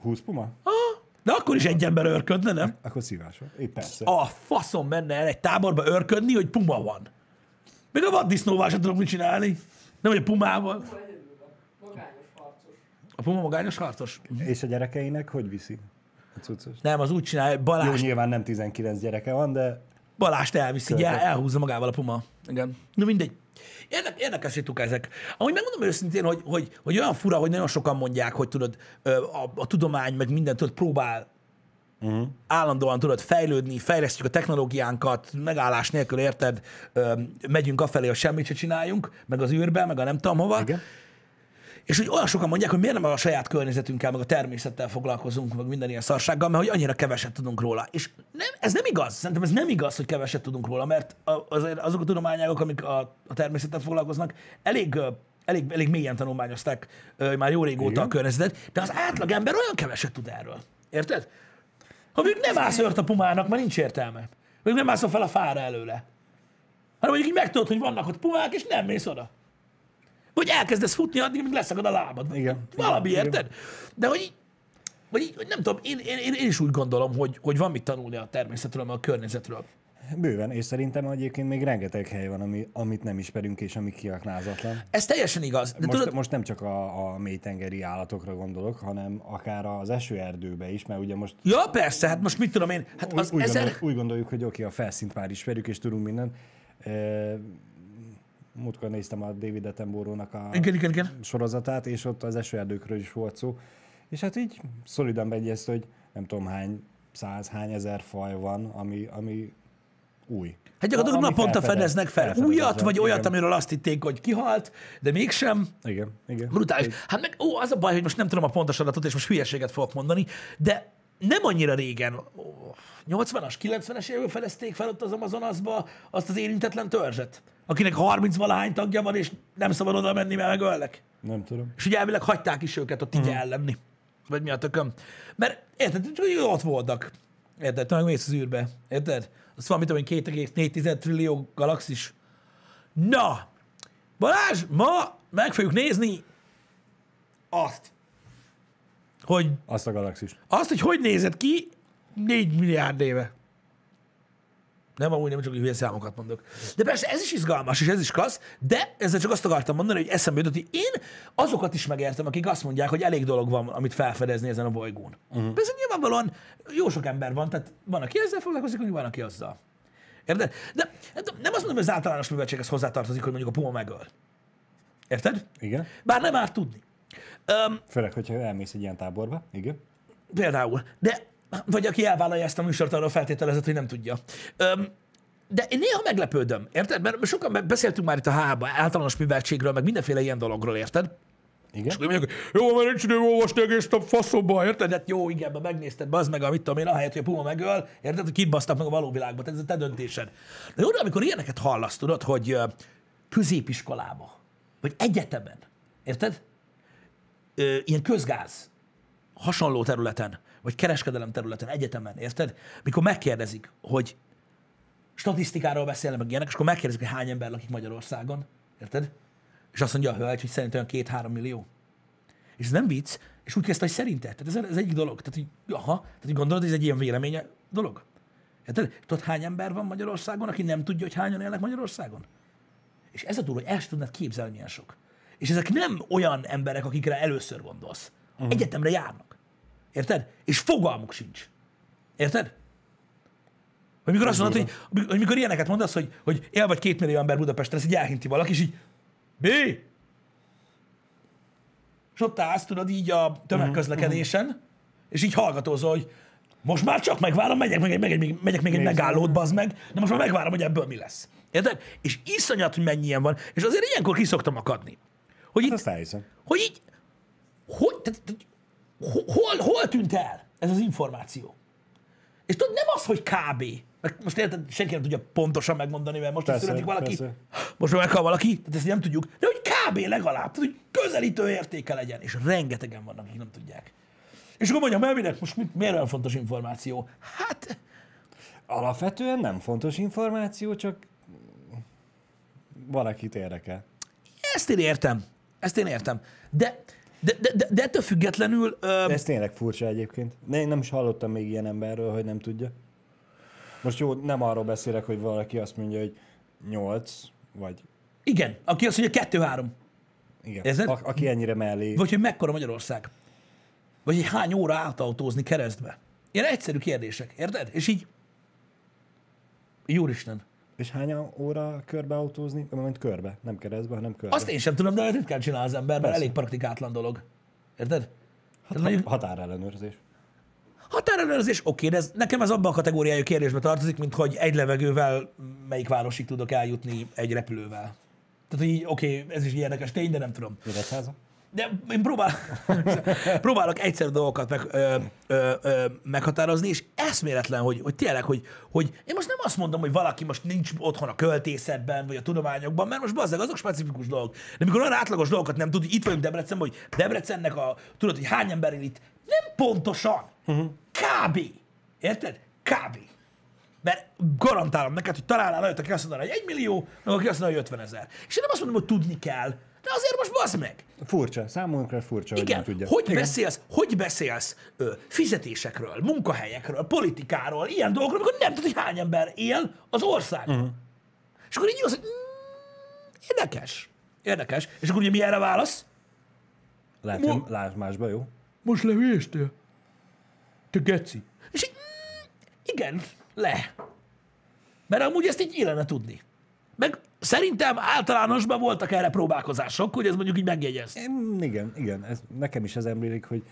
20 puma? Ah, de akkor is egy ember örködne, nem? Akkor szívás. Épp persze. a faszom menne el egy táborba örködni, hogy puma van. Még a vaddisznóval sem tudok mit csinálni. Nem, hogy a pumával. A puma magányos harcos? És a gyerekeinek hogy viszi? Cuccos. Nem, az úgy csinálja, hogy Jó, Balázs, nyilván nem 19 gyereke van, de Balást elviszi, ugye, Követek. elhúzza magával a puma. Igen. Na mindegy. Érdek, érdekes hituk ezek. Amúgy megmondom őszintén, hogy, hogy, hogy olyan fura, hogy nagyon sokan mondják, hogy tudod, a, a tudomány, meg mindent tudod, próbál uh-huh. állandóan tudod fejlődni, fejlesztjük a technológiánkat, megállás nélkül, érted, ö, megyünk afelé, hogy semmit se csináljunk, meg az űrbe, meg a nem tudom hova. igen. És hogy olyan sokan mondják, hogy miért nem a saját környezetünkkel, meg a természettel foglalkozunk, meg minden ilyen szarsággal, mert hogy annyira keveset tudunk róla. És nem, ez nem igaz. Szerintem ez nem igaz, hogy keveset tudunk róla, mert azért azok a tudományágok, amik a, a természettel foglalkoznak, elég, elég, elég mélyen tanulmányozták már jó régóta Igen. a környezetet, de az átlagember olyan keveset tud erről. Érted? Ha még nem állsz ört a pumának, már nincs értelme. Még nem állsz fel a fára előle. Hanem mondjuk így megtudod, hogy vannak ott pumák, és nem mész oda. Vagy elkezdesz futni addig, amíg leszakad a lábad. Igen. Valami, Igen. érted? De hogy így, vagy így, hogy nem tudom, én, én, én, én is úgy gondolom, hogy, hogy van mit tanulni a természetről, meg a környezetről. Bőven, és szerintem egyébként még rengeteg hely van, ami, amit nem ismerünk, és ami kiaknázatlan. Ez teljesen igaz. De Most, tudod, most nem csak a, a mélytengeri állatokra gondolok, hanem akár az esőerdőbe is, mert ugye most ja, persze, hát most mit tudom én, hát az úgy, ezer... gondoljuk, úgy gondoljuk, hogy oké, a felszínt már ismerjük, és tudunk mindent. E, múltkor néztem a David Attenborough-nak a Igen, igen, igen. sorozatát, és ott az esőerdőkről is volt szó. És hát így szolidan begyezte, hogy nem tudom hány száz, hány ezer faj van, ami, ami új. Hát gyakorlatilag Ami naponta fedeznek fel újat, vagy olyat, igen. amiről azt hitték, hogy kihalt, de mégsem. Igen, igen. Brutális. Hát meg, ó, az a baj, hogy most nem tudom a pontos adatot, és most hülyeséget fogok mondani, de nem annyira régen, ó, 80-as, 90-es években fedezték fel ott az Amazonasba azt az érintetlen törzset, akinek 30 valahány tagja van, és nem szabad oda menni, mert megölnek. Nem tudom. És ugye elvileg hagyták is őket ott így ellenni. Vagy mi a tököm. Mert érted, csak ott voltak. Érted, te megmész az űrbe. Érted? Az van, mit tudom én, 2,4 trillió galaxis. Na! Balázs, ma meg fogjuk nézni azt, hogy Azt a galaxis. azt, hogy hogy nézett ki 4 milliárd éve. Nem, amúgy nem csak hogy hülye számokat mondok. De persze ez is izgalmas, és ez is klassz, de ezzel csak azt akartam mondani, hogy eszembe jutott, hogy én azokat is megértem, akik azt mondják, hogy elég dolog van, amit felfedezni ezen a bolygón. Uh-huh. Persze nyilvánvalóan jó sok ember van, tehát van, aki ezzel foglalkozik, van, aki azzal. Érted? De nem tudom, nem azt mondom, hogy az általános műveltséghez hozzátartozik, hogy mondjuk a puma megöl. Érted? Igen. Bár nem árt tudni. Öm, Főleg, hogyha elmész egy ilyen táborba. Igen. Például. De, vagy aki elvállalja ezt a műsort, arról feltételezett, hogy nem tudja. Öm, de én néha meglepődöm, érted? Mert sokan be- beszéltünk már itt a hába, általános műveltségről, meg mindenféle ilyen dologról, érted? Igen. És akkor mondjuk, jó, mert nincs időm olvasni egész nap faszomba, érted? Hát jó, igen, be megnézted, bazd meg, amit tudom én, ahelyett, hogy a puma megöl, érted, hogy kibasztak meg a való világba, tehát ez a te döntésed. De jó, de amikor ilyeneket hallasz, tudod, hogy középiskolába, vagy egyetemen, érted? Ilyen közgáz, hasonló területen, vagy kereskedelem területen, egyetemen, érted? Mikor megkérdezik, hogy statisztikáról beszélnek, meg ilyenek, és akkor megkérdezik, hogy hány ember lakik Magyarországon, érted? És azt mondja a hölgy, hogy szerintem olyan két-három millió. És ez nem vicc, és úgy kezdte, hogy szerinted. Tehát ez, ez egyik dolog. Tehát, hogy, aha, tehát hogy gondolod, hogy ez egy ilyen véleménye dolog? Érted? Tudod, hány ember van Magyarországon, aki nem tudja, hogy hányan élnek Magyarországon? És ez a durva, hogy el sem tudnád képzelni, milyen sok. És ezek nem olyan emberek, akikre először gondolsz. Uh-huh. Egyetemre járnak. Érted? És fogalmuk sincs. Érted? Hogy mikor azt mondod, hogy, hogy mikor ilyeneket mondasz, hogy, hogy él vagy két millió ember Budapesten, ezt így elhinti valaki, és így B. És ott állsz, tudod, így a tömegközlekedésen, és így hallgatózol, hogy most már csak megvárom, megyek meg meg egy, megyek még egy megállót, bazd meg, de most már megvárom, hogy ebből mi lesz. Érted? És iszonyat, hogy mennyi ilyen van, és azért ilyenkor kiszoktam akadni. Hogy itt, Azt elhiszem. hogy így, hogy, tehát, tehát, hol, hol, tűnt el ez az információ? És tudod, nem az, hogy kb. Mert most érted, senki nem tudja pontosan megmondani, mert most, Persze, születik valaki, persze. most már meghal valaki, tehát ezt nem tudjuk, de hogy kb. legalább, tehát, hogy közelítő értéke legyen, és rengetegen vannak, akik nem tudják. És akkor mondjam, minek most mit, miért olyan fontos információ? Hát, Alapvetően nem fontos információ, csak valakit érdekel. ezt én értem, ezt én értem, de, de, de, de, de ettől függetlenül, ö, De ez tényleg furcsa egyébként. Ne, én nem is hallottam még ilyen emberről, hogy nem tudja. Most jó, nem arról beszélek, hogy valaki azt mondja, hogy 8, vagy igen, aki azt mondja kettő-három, igen, Érzed? a, aki ennyire mellé. vagy hogy mekkora Magyarország, vagy hogy hány óra átautózni keresztbe. Ilyen egyszerű kérdések, érted? És így, Júristen, És hány óra körbe autózni? Mert körbe, nem keresztbe, hanem körbe. azt én sem tudom, de ritkán csinál az ember, mert elég praktikátlan dolog. Érted? hát, ha, határellenőrzés. Határellenőrzés, oké, de ez, nekem ez abban a kategóriájú kérdésbe tartozik, mint hogy egy levegővel melyik városig tudok eljutni egy repülővel. Tehát, hogy így, oké, ez is egy érdekes tény, de nem tudom. Nyíregyháza? De én próbál, próbálok egyszerű dolgokat meg, ö, ö, ö, meghatározni, és eszméletlen, hogy, hogy tényleg, hogy, hogy én most nem azt mondom, hogy valaki most nincs otthon a költészetben, vagy a tudományokban, mert most bazzeg, azok specifikus dolgok. De mikor olyan átlagos dolgokat nem tud, hogy itt vagyunk Debrecenben, hogy Debrecennek a, tudod, hogy hány ember él itt, nem pontosan. Uh-huh. Kb. Érted? Kb. Mert garantálom neked, hogy találnál olyat, aki azt mondaná, hogy egy millió, meg aki azt mondja, hogy 50 ezer. És én nem azt mondom, hogy tudni kell, de azért most bazd meg. Furcsa, számunkra furcsa, hogy Igen, nem tudja. hogy beszélsz, hogy beszélsz ö, fizetésekről, munkahelyekről, politikáról, ilyen dolgokról, amikor nem tudod, hogy hány ember él az országban. Mhm. Uh-huh. És akkor így az, hogy mm, érdekes, érdekes. És akkor ugye mi erre válasz? Lehet, Mo- hogy másba, jó? Most lehülyéstél? Te geci. És így, mm, igen, le. Mert amúgy ezt így illene tudni. Meg szerintem általánosban voltak erre próbálkozások, hogy ez mondjuk így megjegyez. Igen, igen, ez, nekem is ez emlélik, hogy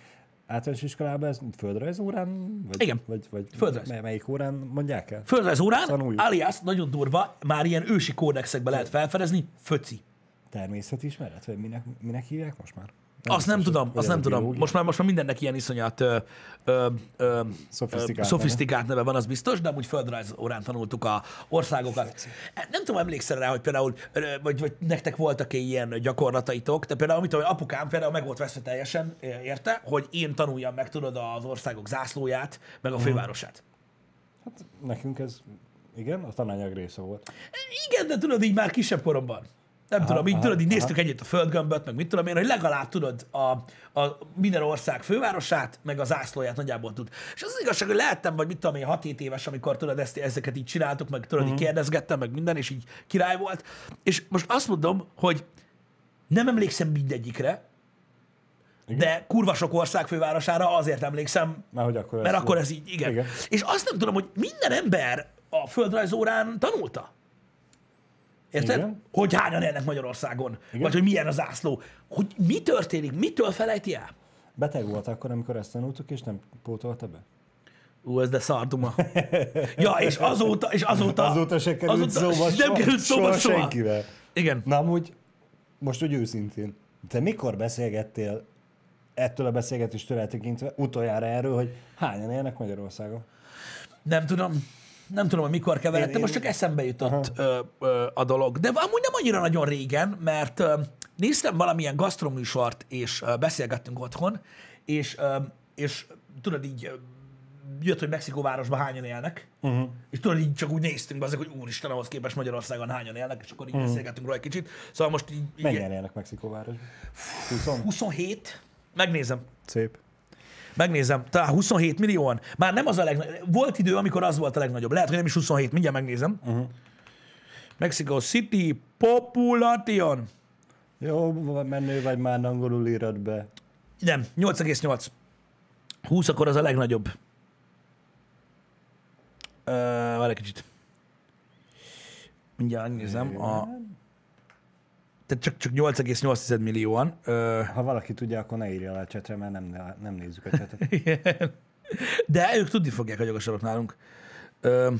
általános iskolában ez földrajz órán? Vagy, Igen. Vagy, vagy Földrajz. mely- Melyik órán mondják el? Földrajz órán, Tanuljuk. alias, nagyon durva, már ilyen ősi kódexekbe lehet felfedezni, föci. Természetismeret? Vagy minek, minek hívják most már? Azt nem tudom, azt nem tudom. Most már, most már mindennek ilyen iszonyat ö, ö, ö, Szofisztikált szofisztikált neve van, az biztos, de amúgy földrajz órán tanultuk a országokat. Nem tudom, emlékszel rá, hogy például, vagy, vagy nektek voltak-e ilyen gyakorlataitok, de például, amit apukám például meg volt veszve teljesen, érte, hogy én tanuljam meg, tudod, az országok zászlóját, meg Mhm. a fővárosát. Hát nekünk ez, igen, a tananyag része volt. Igen, de tudod, így már kisebb koromban. Nem aha, tudom, így, aha, tudod, így aha. néztük együtt a földgömböt, meg mit tudom én, hogy legalább tudod a, a minden ország fővárosát, meg az zászlóját nagyjából tud. És az, az igazság, hogy lehettem, vagy mit tudom én, 6-7 éves, amikor tudod, ezt, ezeket így csináltuk, meg tudod, uh-huh. így kérdezgettem, meg minden, és így király volt. És most azt mondom, hogy nem emlékszem mindegyikre, Igen. de kurva sok ország fővárosára azért emlékszem, Mert hogy akkor mert ez akkor ez így, igen. igen. Igen. És azt nem tudom, hogy minden ember a földrajzórán tanulta. Érted? Igen. Hogy hányan élnek Magyarországon, Igen. Vagy hogy milyen az zászló. Hogy mi történik, mitől felejti el? Beteg volt akkor, amikor ezt tanultuk, és nem pótolta be? Ú, ez de szarduma. ja, és azóta, és azóta... Azóta se került azóta szóba, nem soha, került szóba soha soha. senkivel. Igen. Na amúgy, most úgy őszintén, te mikor beszélgettél ettől a beszélgetéstől eltekintve utoljára erről, hogy hányan élnek Magyarországon? Nem tudom. Nem tudom, hogy mikor keveredtem, most csak eszembe jutott ö, ö, a dolog. De amúgy nem annyira nagyon régen, mert ö, néztem valamilyen gasztroműsort, és ö, beszélgettünk otthon, és, ö, és tudod így, ö, jött, hogy Mexikóvárosban hányan élnek, uh-huh. és tudod, így csak úgy néztünk be, hogy úristen, ahhoz képest Magyarországon hányan élnek, és akkor így uh-huh. beszélgettünk róla egy kicsit. Szóval most így, így Mennyien élnek Mexikóvárosban? 20? 27, megnézem. Szép. Megnézem, talán 27 millióan. Már nem az a legnagyobb. Volt idő, amikor az volt a legnagyobb. Lehet, hogy nem is 27, mindjárt megnézem. Uh-huh. Mexico City Population. Jó, menő vagy már angolul írod be. Nem, 8,8. 20 akkor az a legnagyobb. Uh, várj egy kicsit. Mindjárt megnézem. A... Tehát csak, csak 8,8 millióan. Uh, Ha valaki tudja, akkor ne írja le a csetre, mert nem, nem nézzük a csetet. igen. De ők tudni fogják a jogosabbak nálunk. Uh,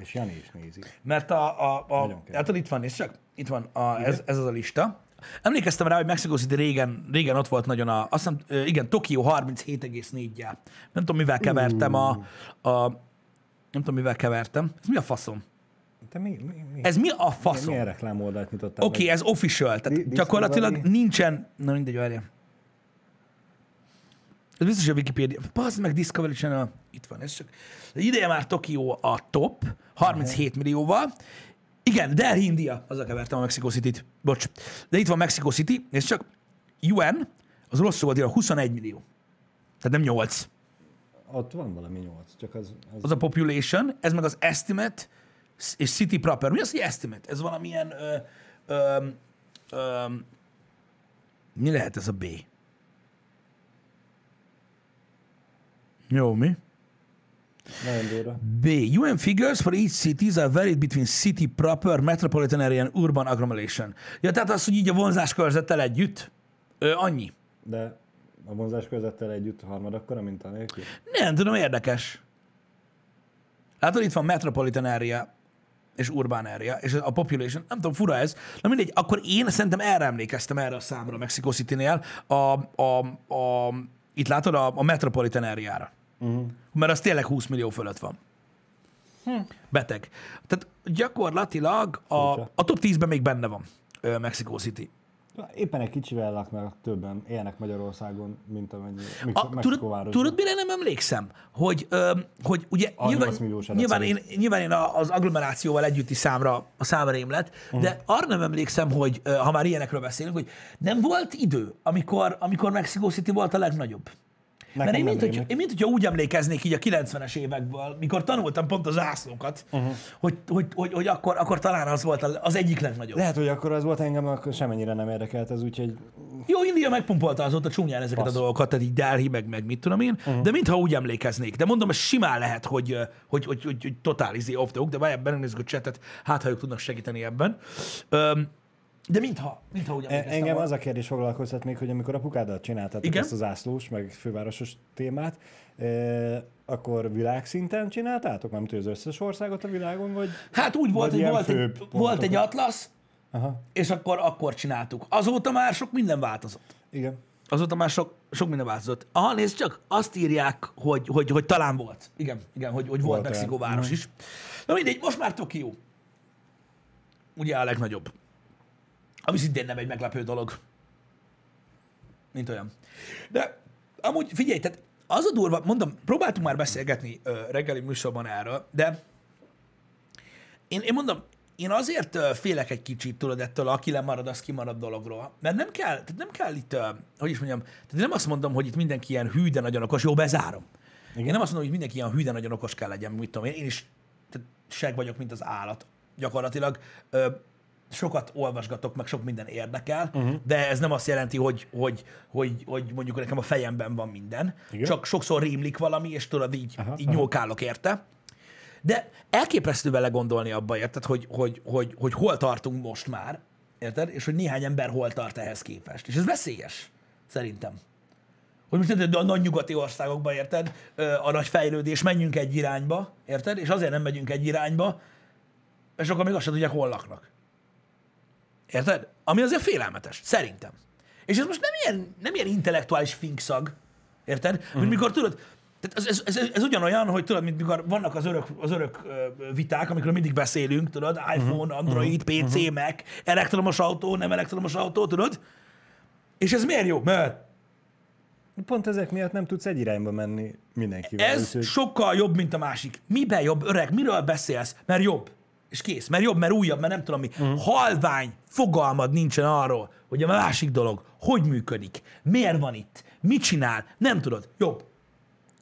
És Jani is nézi. Mert a, a, a hát itt van, nézd csak, itt van, a, ez, ez az a lista. Emlékeztem rá, hogy Mexico City régen, régen ott volt nagyon a, azt hiszem, ö, igen, Tokió 37,4-jel. Nem tudom, mivel kevertem a, a, nem tudom, mivel kevertem. Ez mi a faszom? Te mi, mi, mi? Ez mi a milyen, faszom? milyen reklámoldalt nyitottál Oké, okay, ez official, tehát Di- gyakorlatilag Discovery? nincsen, na mindegy, várja. Ez biztos a Wikipedia. Pazd meg Discovery Channel. Itt van, ez csak. De ideje már Tokió a top, 37 millióval. Igen, Delhi, India. Azzal kevertem a Mexico City-t. Bocs. De itt van Mexico City, és csak UN, az rosszul volt írva, 21 millió. Tehát nem 8. Ott van valami nyolc, csak az... az... Az a population, ez meg az estimate és city proper. Mi az, hogy estimate? Ez valamilyen... Ö, ö, ö, mi lehet ez a B? Jó, mi? B. UN figures for each cities are varied between city proper, metropolitan area and urban agglomeration. Ja, tehát az, hogy így a vonzás körzettel együtt, ö, annyi. De a vonzás körzettel együtt harmad akkora, mint anélkül? Nem tudom, érdekes. Látod, itt van metropolitan area és urban area, és a population, nem tudom, fura ez. Na mindegy, akkor én szerintem erre emlékeztem erre a számra Mexico City-nél, a, a, a, itt látod a, a metropolitan area-ra. Uh-huh. Mert az tényleg 20 millió fölött van. Hm. Beteg. Tehát gyakorlatilag a, a top 10-ben még benne van Mexico City. Éppen egy kicsivel laknak többen élnek Magyarországon, mint amennyi A, tudod, tudod, mire nem emlékszem? Hogy, ö, hogy ugye A nyilván, 8 milliós nyilván, én, nyilván én az agglomerációval együtti számra a számrém lett, de arra nem emlékszem, hogy ha már ilyenekről beszélünk, hogy nem volt idő, amikor, amikor Mexico City volt a legnagyobb. Mert én mint, hogy, én mint, hogyha úgy emlékeznék így a 90-es évekből, mikor tanultam pont az zászlókat, uh-huh. hogy, hogy, hogy, hogy akkor, akkor talán az volt az egyik legnagyobb. Lehet, hogy akkor az volt engem, akkor semennyire nem érdekelt ez, úgyhogy Jó, India megpumpolta azóta csúnyán ezeket Passz. a dolgokat, tehát így Delhi, meg, meg mit tudom én, uh-huh. de mintha úgy emlékeznék. De mondom, ez simán lehet, hogy, hogy, hogy, hogy, hogy totál izé off the hook, de várjál, benézzük a chatet, hát ha ők tudnak segíteni ebben. Öm, de mintha, mintha úgy E- Engem volna. az a kérdés foglalkoztat még, hogy amikor apukáddal csináltátok Igen. ezt az zászlós, meg fővárosos témát, e, akkor világszinten csináltátok? Nem tudom, az összes országot a világon, vagy? Hát úgy volt, hogy volt egy, volt egy atlasz, Aha, és akkor, akkor csináltuk. Azóta már sok minden változott. igen. Azóta már sok, sok minden változott. Aha, nézd csak, azt írják, hogy, hogy, hogy talán volt. Igen, igen, hogy, hogy volt, Volt volt Mexikó olyan. város Mhm. is. Na mindegy, most már Tokió. Ugye a legnagyobb. Ami szintén nem egy meglepő dolog. Mint olyan. De amúgy figyelj, tehát az a durva, mondom, próbáltunk már beszélgetni ö, reggeli műsorban erről, de én, én mondom, én azért ö, félek egy kicsit, tudod, ettől a aki lemarad, az kimarad dologról. Mert nem kell, tehát nem kell itt, ö, hogy is mondjam, tehát nem azt mondom, hogy itt mindenki ilyen hű, de nagyon okos, jó, bezárom. Igen. Én nem azt mondom, hogy mindenki ilyen hű, de nagyon okos kell legyen, mit tudom én, én is tehát seg vagyok, mint az állat. Gyakorlatilag ö, sokat olvasgatok, meg sok minden érdekel, uh-huh. de ez nem azt jelenti, hogy, hogy, hogy, hogy mondjuk nekem a fejemben van minden. Igen. Csak sokszor rémlik valami, és tudod, így, Aha, így aha. nyolkálok érte. De elképesztő vele gondolni abba, érted, hogy, hogy, hogy, hogy hol tartunk most már, érted? És hogy néhány ember hol tart ehhez képest. És ez veszélyes, szerintem. Hogy most érted, a nagy nyugati országokban, érted, a nagy fejlődés, menjünk egy irányba, érted? És azért nem megyünk egy irányba, mert sokan még azt sem tudják, hol laknak. Érted? Ami azért félelmetes, szerintem. És ez most nem ilyen, nem ilyen intellektuális finkszag, érted? Mint mikor tudod, tehát ez, ez, ez, ez, ugyanolyan, hogy tudod, mint mikor vannak az örök, az örök viták, amikről mindig beszélünk, tudod, iPhone, Android, PC, Mac, elektromos autó, nem elektromos autó, tudod? És ez miért jó? Mert Pont ezek miatt nem tudsz egy irányba menni mindenkivel. ez úgyhogy- sokkal jobb, mint a másik. Miben jobb, öreg? Miről beszélsz? Mert jobb. És kész. Mert jobb, mert újabb, mert nem tudom mi. Uh-huh. Halvány fogalmad nincsen arról, hogy a másik dolog hogy működik, miért van itt, mit csinál, nem tudod. Jobb.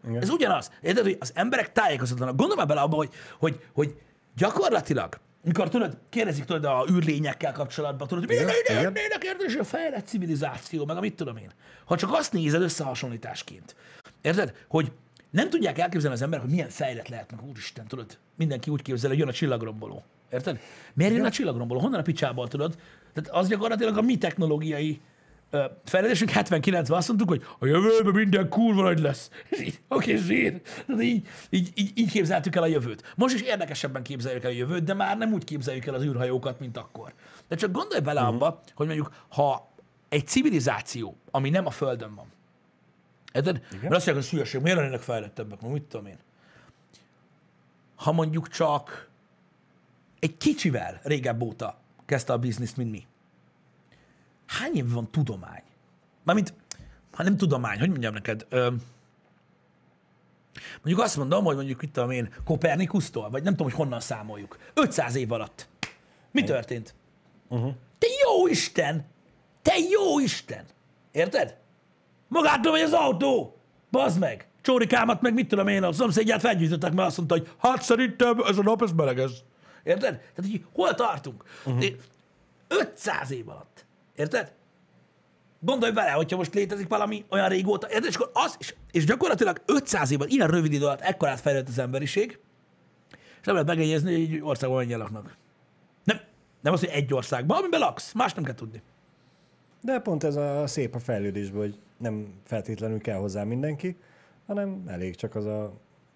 Igen. Ez ugyanaz. Érted, hogy az emberek tájékozatlanak. Gondolj bele abba, hogy, hogy, hogy gyakorlatilag, mikor tudod, kérdezik tudod a űrlényekkel kapcsolatban, tudod, hogy milyen Igen, ide igen. jönnének, érted, és a fejlett civilizáció, meg a mit tudom én. Ha csak azt nézed összehasonlításként. Érted? Hogy nem tudják elképzelni az emberek, hogy milyen fejlett lehetnek, úristen, tudod? Mindenki úgy képzel, hogy jön a csillagromboló. Érted? Miért jön a csillagromboló? Honnan a picsából, tudod? Tehát az gyakorlatilag a mi technológiai ö, fejlődésünk 79-ben azt mondtuk, hogy a jövőben minden kurva nagy lesz. És így, Oké, zsír. Tehát így, így, így, így képzeltük el a jövőt. Most is érdekesebben képzeljük el a jövőt, de már nem úgy képzeljük el az űrhajókat, mint akkor. De csak gondolj bele Mhm. abba, hogy mondjuk, ha egy civilizáció, ami nem a Földön van, Érted? Mert azt mondják, hogy szülyeség, miért lennének fejlettebbek, mit tudom én. Ha mondjuk csak egy kicsivel régebb óta kezdte a bizniszt, mint mi. Hány év van tudomány? Mármint, ha nem tudomány, hogy mondjam neked, ö, mondjuk azt mondom, hogy mondjuk, mit tudom én, Kopernikusztól, vagy nem tudom, hogy honnan számoljuk. 500 év alatt. Mi történt? Uh-huh. Te jó Isten! Te jó Isten! Érted? Magától megy az autó! Bazd meg! Csórikámat meg mit tudom én, a szomszédját felgyűjtöttek, mert azt mondta, hogy hát szerintem ez a nap, ez melegez. Érted? Tehát, hogy hol tartunk? Uh-huh. 500 év alatt. Érted? Gondolj bele, hogyha most létezik valami olyan régóta, érted? És akkor az, és és gyakorlatilag 500 évben, ilyen rövid idő alatt ekkorát fejlett az emberiség, és nem lehet megjegyezni, hogy egy országban mennyien laknak. Nem, nem az, hogy egy országban, amiben laksz, más nem kell tudni. De pont ez a szép a fejlődésből, hogy nem feltétlenül kell hozzá mindenki, hanem elég csak az a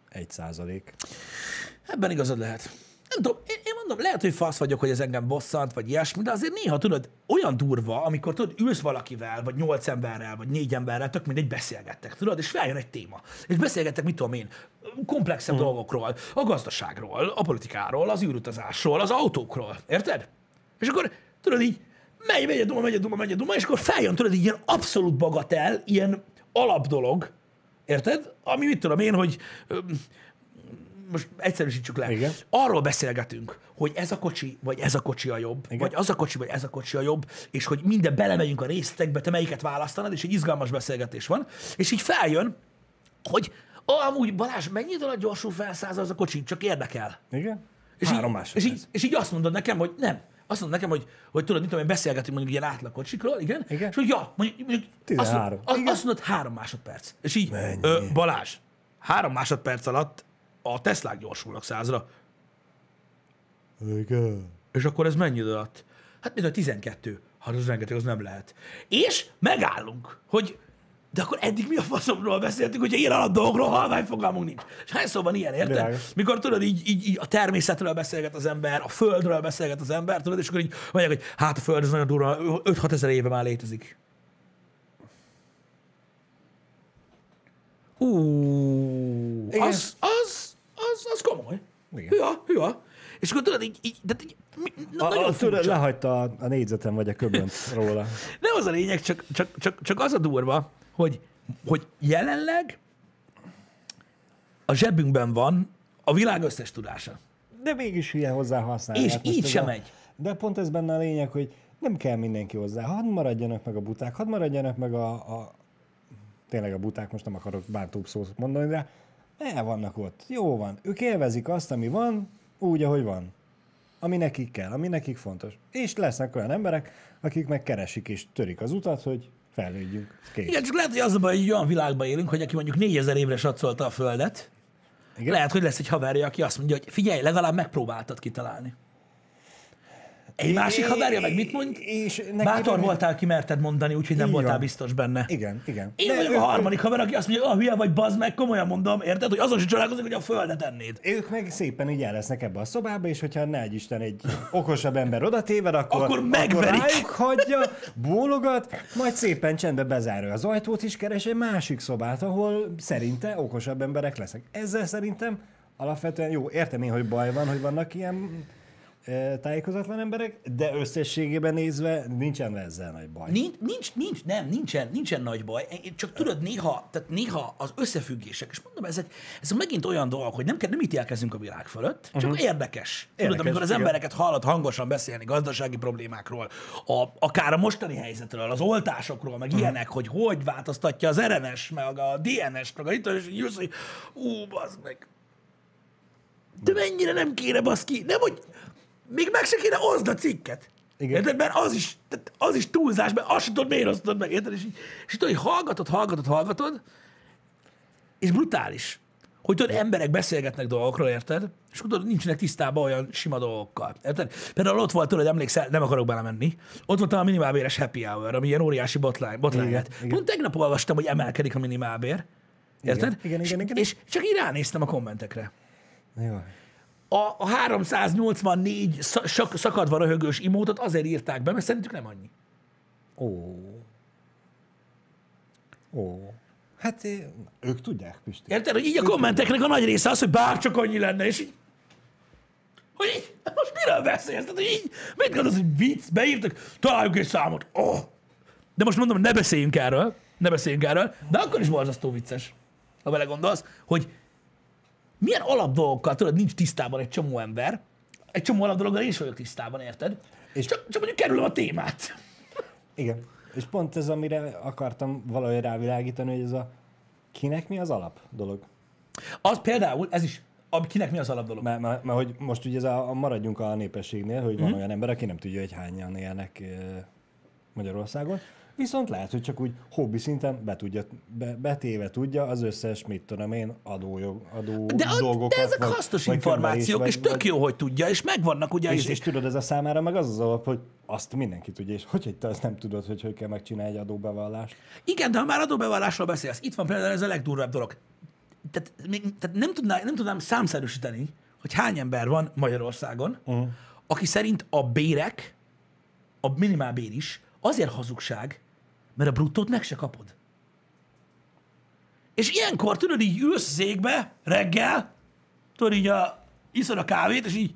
egy százalék. Ebben igazad lehet. Nem tudom, én, én mondom, lehet, hogy fasz vagyok, hogy ez engem bosszant, vagy ilyesmi, de azért néha tudod, olyan durva, amikor tudod, ülsz valakivel, vagy nyolc emberrel, vagy négy emberrel, tök mindegy, beszélgettek, tudod, és feljön egy téma. És beszélgettek, mit tudom én, komplexebb hmm. dolgokról, a gazdaságról, a politikáról, az űrutazásról, az autókról, érted? És akkor tudod így, megy, megy a duma, megy a duma, megy a duma, és akkor feljön, tudod, így ilyen abszolút bagatel, ilyen alapdolog, érted? Ami mit tudom én, hogy most egyszerűsítsük le. Igen. Arról beszélgetünk, hogy ez a kocsi, vagy ez a kocsi a jobb, Igen. vagy az a kocsi, vagy ez a kocsi a jobb, és hogy minden belemegyünk a részletekbe, te melyiket választanod, és egy izgalmas beszélgetés van, és így feljön, hogy ó, amúgy Balázs, mennyit alatt gyorsul felszáll az a kocsi, csak érdekel. Igen? És Három így, és, így, és így azt mondod nekem, hogy nem. Azt mondod nekem, hogy, hogy tudod, mit tudom, én beszélgetünk mondjuk ilyen átlag kocsikról, igen, Igen. és hogy ja, mondjuk, mondjuk azt, 13. mondod, azt, Igen. azt mondod három másodperc. És így, Mennyi? ö, Balázs, három másodperc alatt a Teslák gyorsulnak százra, Igen. és akkor ez mennyi idő alatt? Hát mind a 12. Hát az rengeteg, az nem lehet. És megállunk, hogy de akkor eddig mi a faszomról beszéltünk, hogyha ilyen alap dolgokról halvány fogalmunk nincs. És hány szóban ilyen, érted? Világos. Mikor tudod, így, így, így, a természetről beszélget az ember, a földről beszélget az ember, tudod, és akkor így mondják, hogy hát a föld ez nagyon durva, 5-6 ezer éve már létezik. Ú, Igen. az, az, az, az komoly. Igen. Hűha, hűha. És akkor tudod, így, így, de így, na, A, nagyon a, tudod, lehagyta a, a négyzetem vagy a köbönt róla. Nem az a lényeg, csak, csak, csak, csak az a durva, hogy, hogy jelenleg a zsebünkben van a világ összes tudása. De mégis hülye hozzá használják. És így sem a, megy. De pont ez benne a lényeg, hogy nem kell mindenki hozzá. Hadd maradjanak meg a buták, hadd maradjanak meg a, a tényleg a buták, most nem akarok bántóbb szót mondani, de el vannak ott. Jó van. Ők élvezik azt, ami van, úgy, ahogy van. Ami nekik kell, ami nekik fontos. És lesznek olyan emberek, akik meg keresik és törik az utat, hogy fejlődjünk. Kész. Igen, csak lehet, hogy az a baj, hogy olyan világban élünk, hogy aki mondjuk 4000 évre satszolta a Földet, Igen? lehet, hogy lesz egy haverja, aki azt mondja, hogy figyelj, legalább megpróbáltad kitalálni. Egy másik haverja meg mit mond? És Bátor nem- voltál, kimerted mondani, úgyhogy nem voltál biztos benne. Igen, igen. Én vagyok a harmadik haver, aki azt mondja, hogy ah, hülye vagy, bazd meg, komolyan mondom, érted, hogy azon sem csodálkozik, hogy a földet ennéd. Ők meg szépen így el lesznek ebbe a szobába, és hogyha ne egy Isten egy okosabb ember oda téved, akkor, Akkor megverik. Akkor rájuk hagyja, bólogat, majd szépen csendbe bezárja az ajtót, és keres egy másik szobát, ahol szerinte okosabb emberek lesznek. Ezzel szerintem alapvetően jó, értem én, hogy baj van, hogy vannak ilyen tájékozatlan emberek, de összességében nézve nincsen ezzel nagy baj. Nincs, nincs, nincs, nem, nincsen, nincsen nagy baj. Én csak tudod, néha, tehát néha az összefüggések, és mondom, ez, egy, ez megint olyan dolog, hogy nem, kell, nem ítélkezünk a világ fölött, csak uh-huh. érdekes. Tudod, Érdekes, amikor az igen. embereket hallod hangosan beszélni gazdasági problémákról, a, akár a mostani helyzetről, az oltásokról, meg uh-huh. ilyenek, hogy hogy változtatja az RNS, meg a DNS, meg a itt, és így jössz, hogy ú, bazd meg. De mennyire nem kéne, baszki, nem, hogy még meg se kéne oszd a cikket. Igen. Érted? Mert az is, tehát az is túlzás, mert azt sem tudod, miért osztod meg, érted? És így, és így tudod, hogy hallgatod, hallgatod, hallgatod, és brutális, hogy tudod, emberek beszélgetnek dolgokról, érted? És tudod, nincsenek tisztában olyan sima dolgokkal. Érted? Például ott volt, tudod, emlékszel, nem akarok belemenni, ott volt a minimálbéres happy hour, ami ilyen óriási botlány, botlány Igen, lett. igen. Pont tegnap olvastam, hogy emelkedik a minimálbér. Érted? igen, igen, és, igen. és csak így ránéztem a kommentekre Jó. A, a 384 sz- sak- szakadva röhögős imótot azért írták be, mert szerintük nem annyi. Ó. Ó. Hát ők tudják, Pisti. Érted? Hogy így a kommenteknek a nagy része az, hogy bárcsak annyi lenne, és így, hogy így, hát most miről beszélsz? Tehát, hogy így, mit gondolsz, hogy vicc? Beírtak, találjuk egy számot. Oh. De most mondom, ne beszéljünk erről, ne beszéljünk erről, de akkor is borzasztó vicces, ha belegondolsz, hogy milyen alapdolgokkal, tudod, nincs tisztában egy csomó ember, egy csomó alapdologgal én is vagyok tisztában, érted? És csak, csak mondjuk kerülöm a témát. Igen. És pont ez, amire akartam valahogy rávilágítani, hogy ez a kinek mi az alap dolog. Az például, ez is, kinek mi az alapdolog? Mert, mert, mert hogy most ugye ez a, a maradjunk a népességnél, hogy van olyan ember, aki nem tudja, hogy hányan élnek Magyarországon. Viszont lehet, hogy csak úgy hobbi szinten be tudja, be, betéve tudja az összes, mit tudom én, adójog, adó De, a, dolgokat. de ezek vagy- hasznos vagy információk, könyvelés, és tök jó, hogy tudja, és megvannak ugye És, és tudod, ez a számára meg az az alap, hogy azt mindenki tudja, és hogy te azt nem tudod, hogy hogy kell megcsinálni egy adóbevallást. Igen, de ha már adóbevallásról beszélsz, itt van például ez a legdurvább dolog. Tehát, még- tehát nem, tudná, nem tudnám számszerűsíteni, hogy hány ember van Magyarországon, uh-huh. aki szerint a bérek, a minimálbér is azért hazugság, mert a bruttót meg se kapod. És ilyenkor tudod, így ülsz az égbe reggel, tudod így a, iszod a kávét, és így,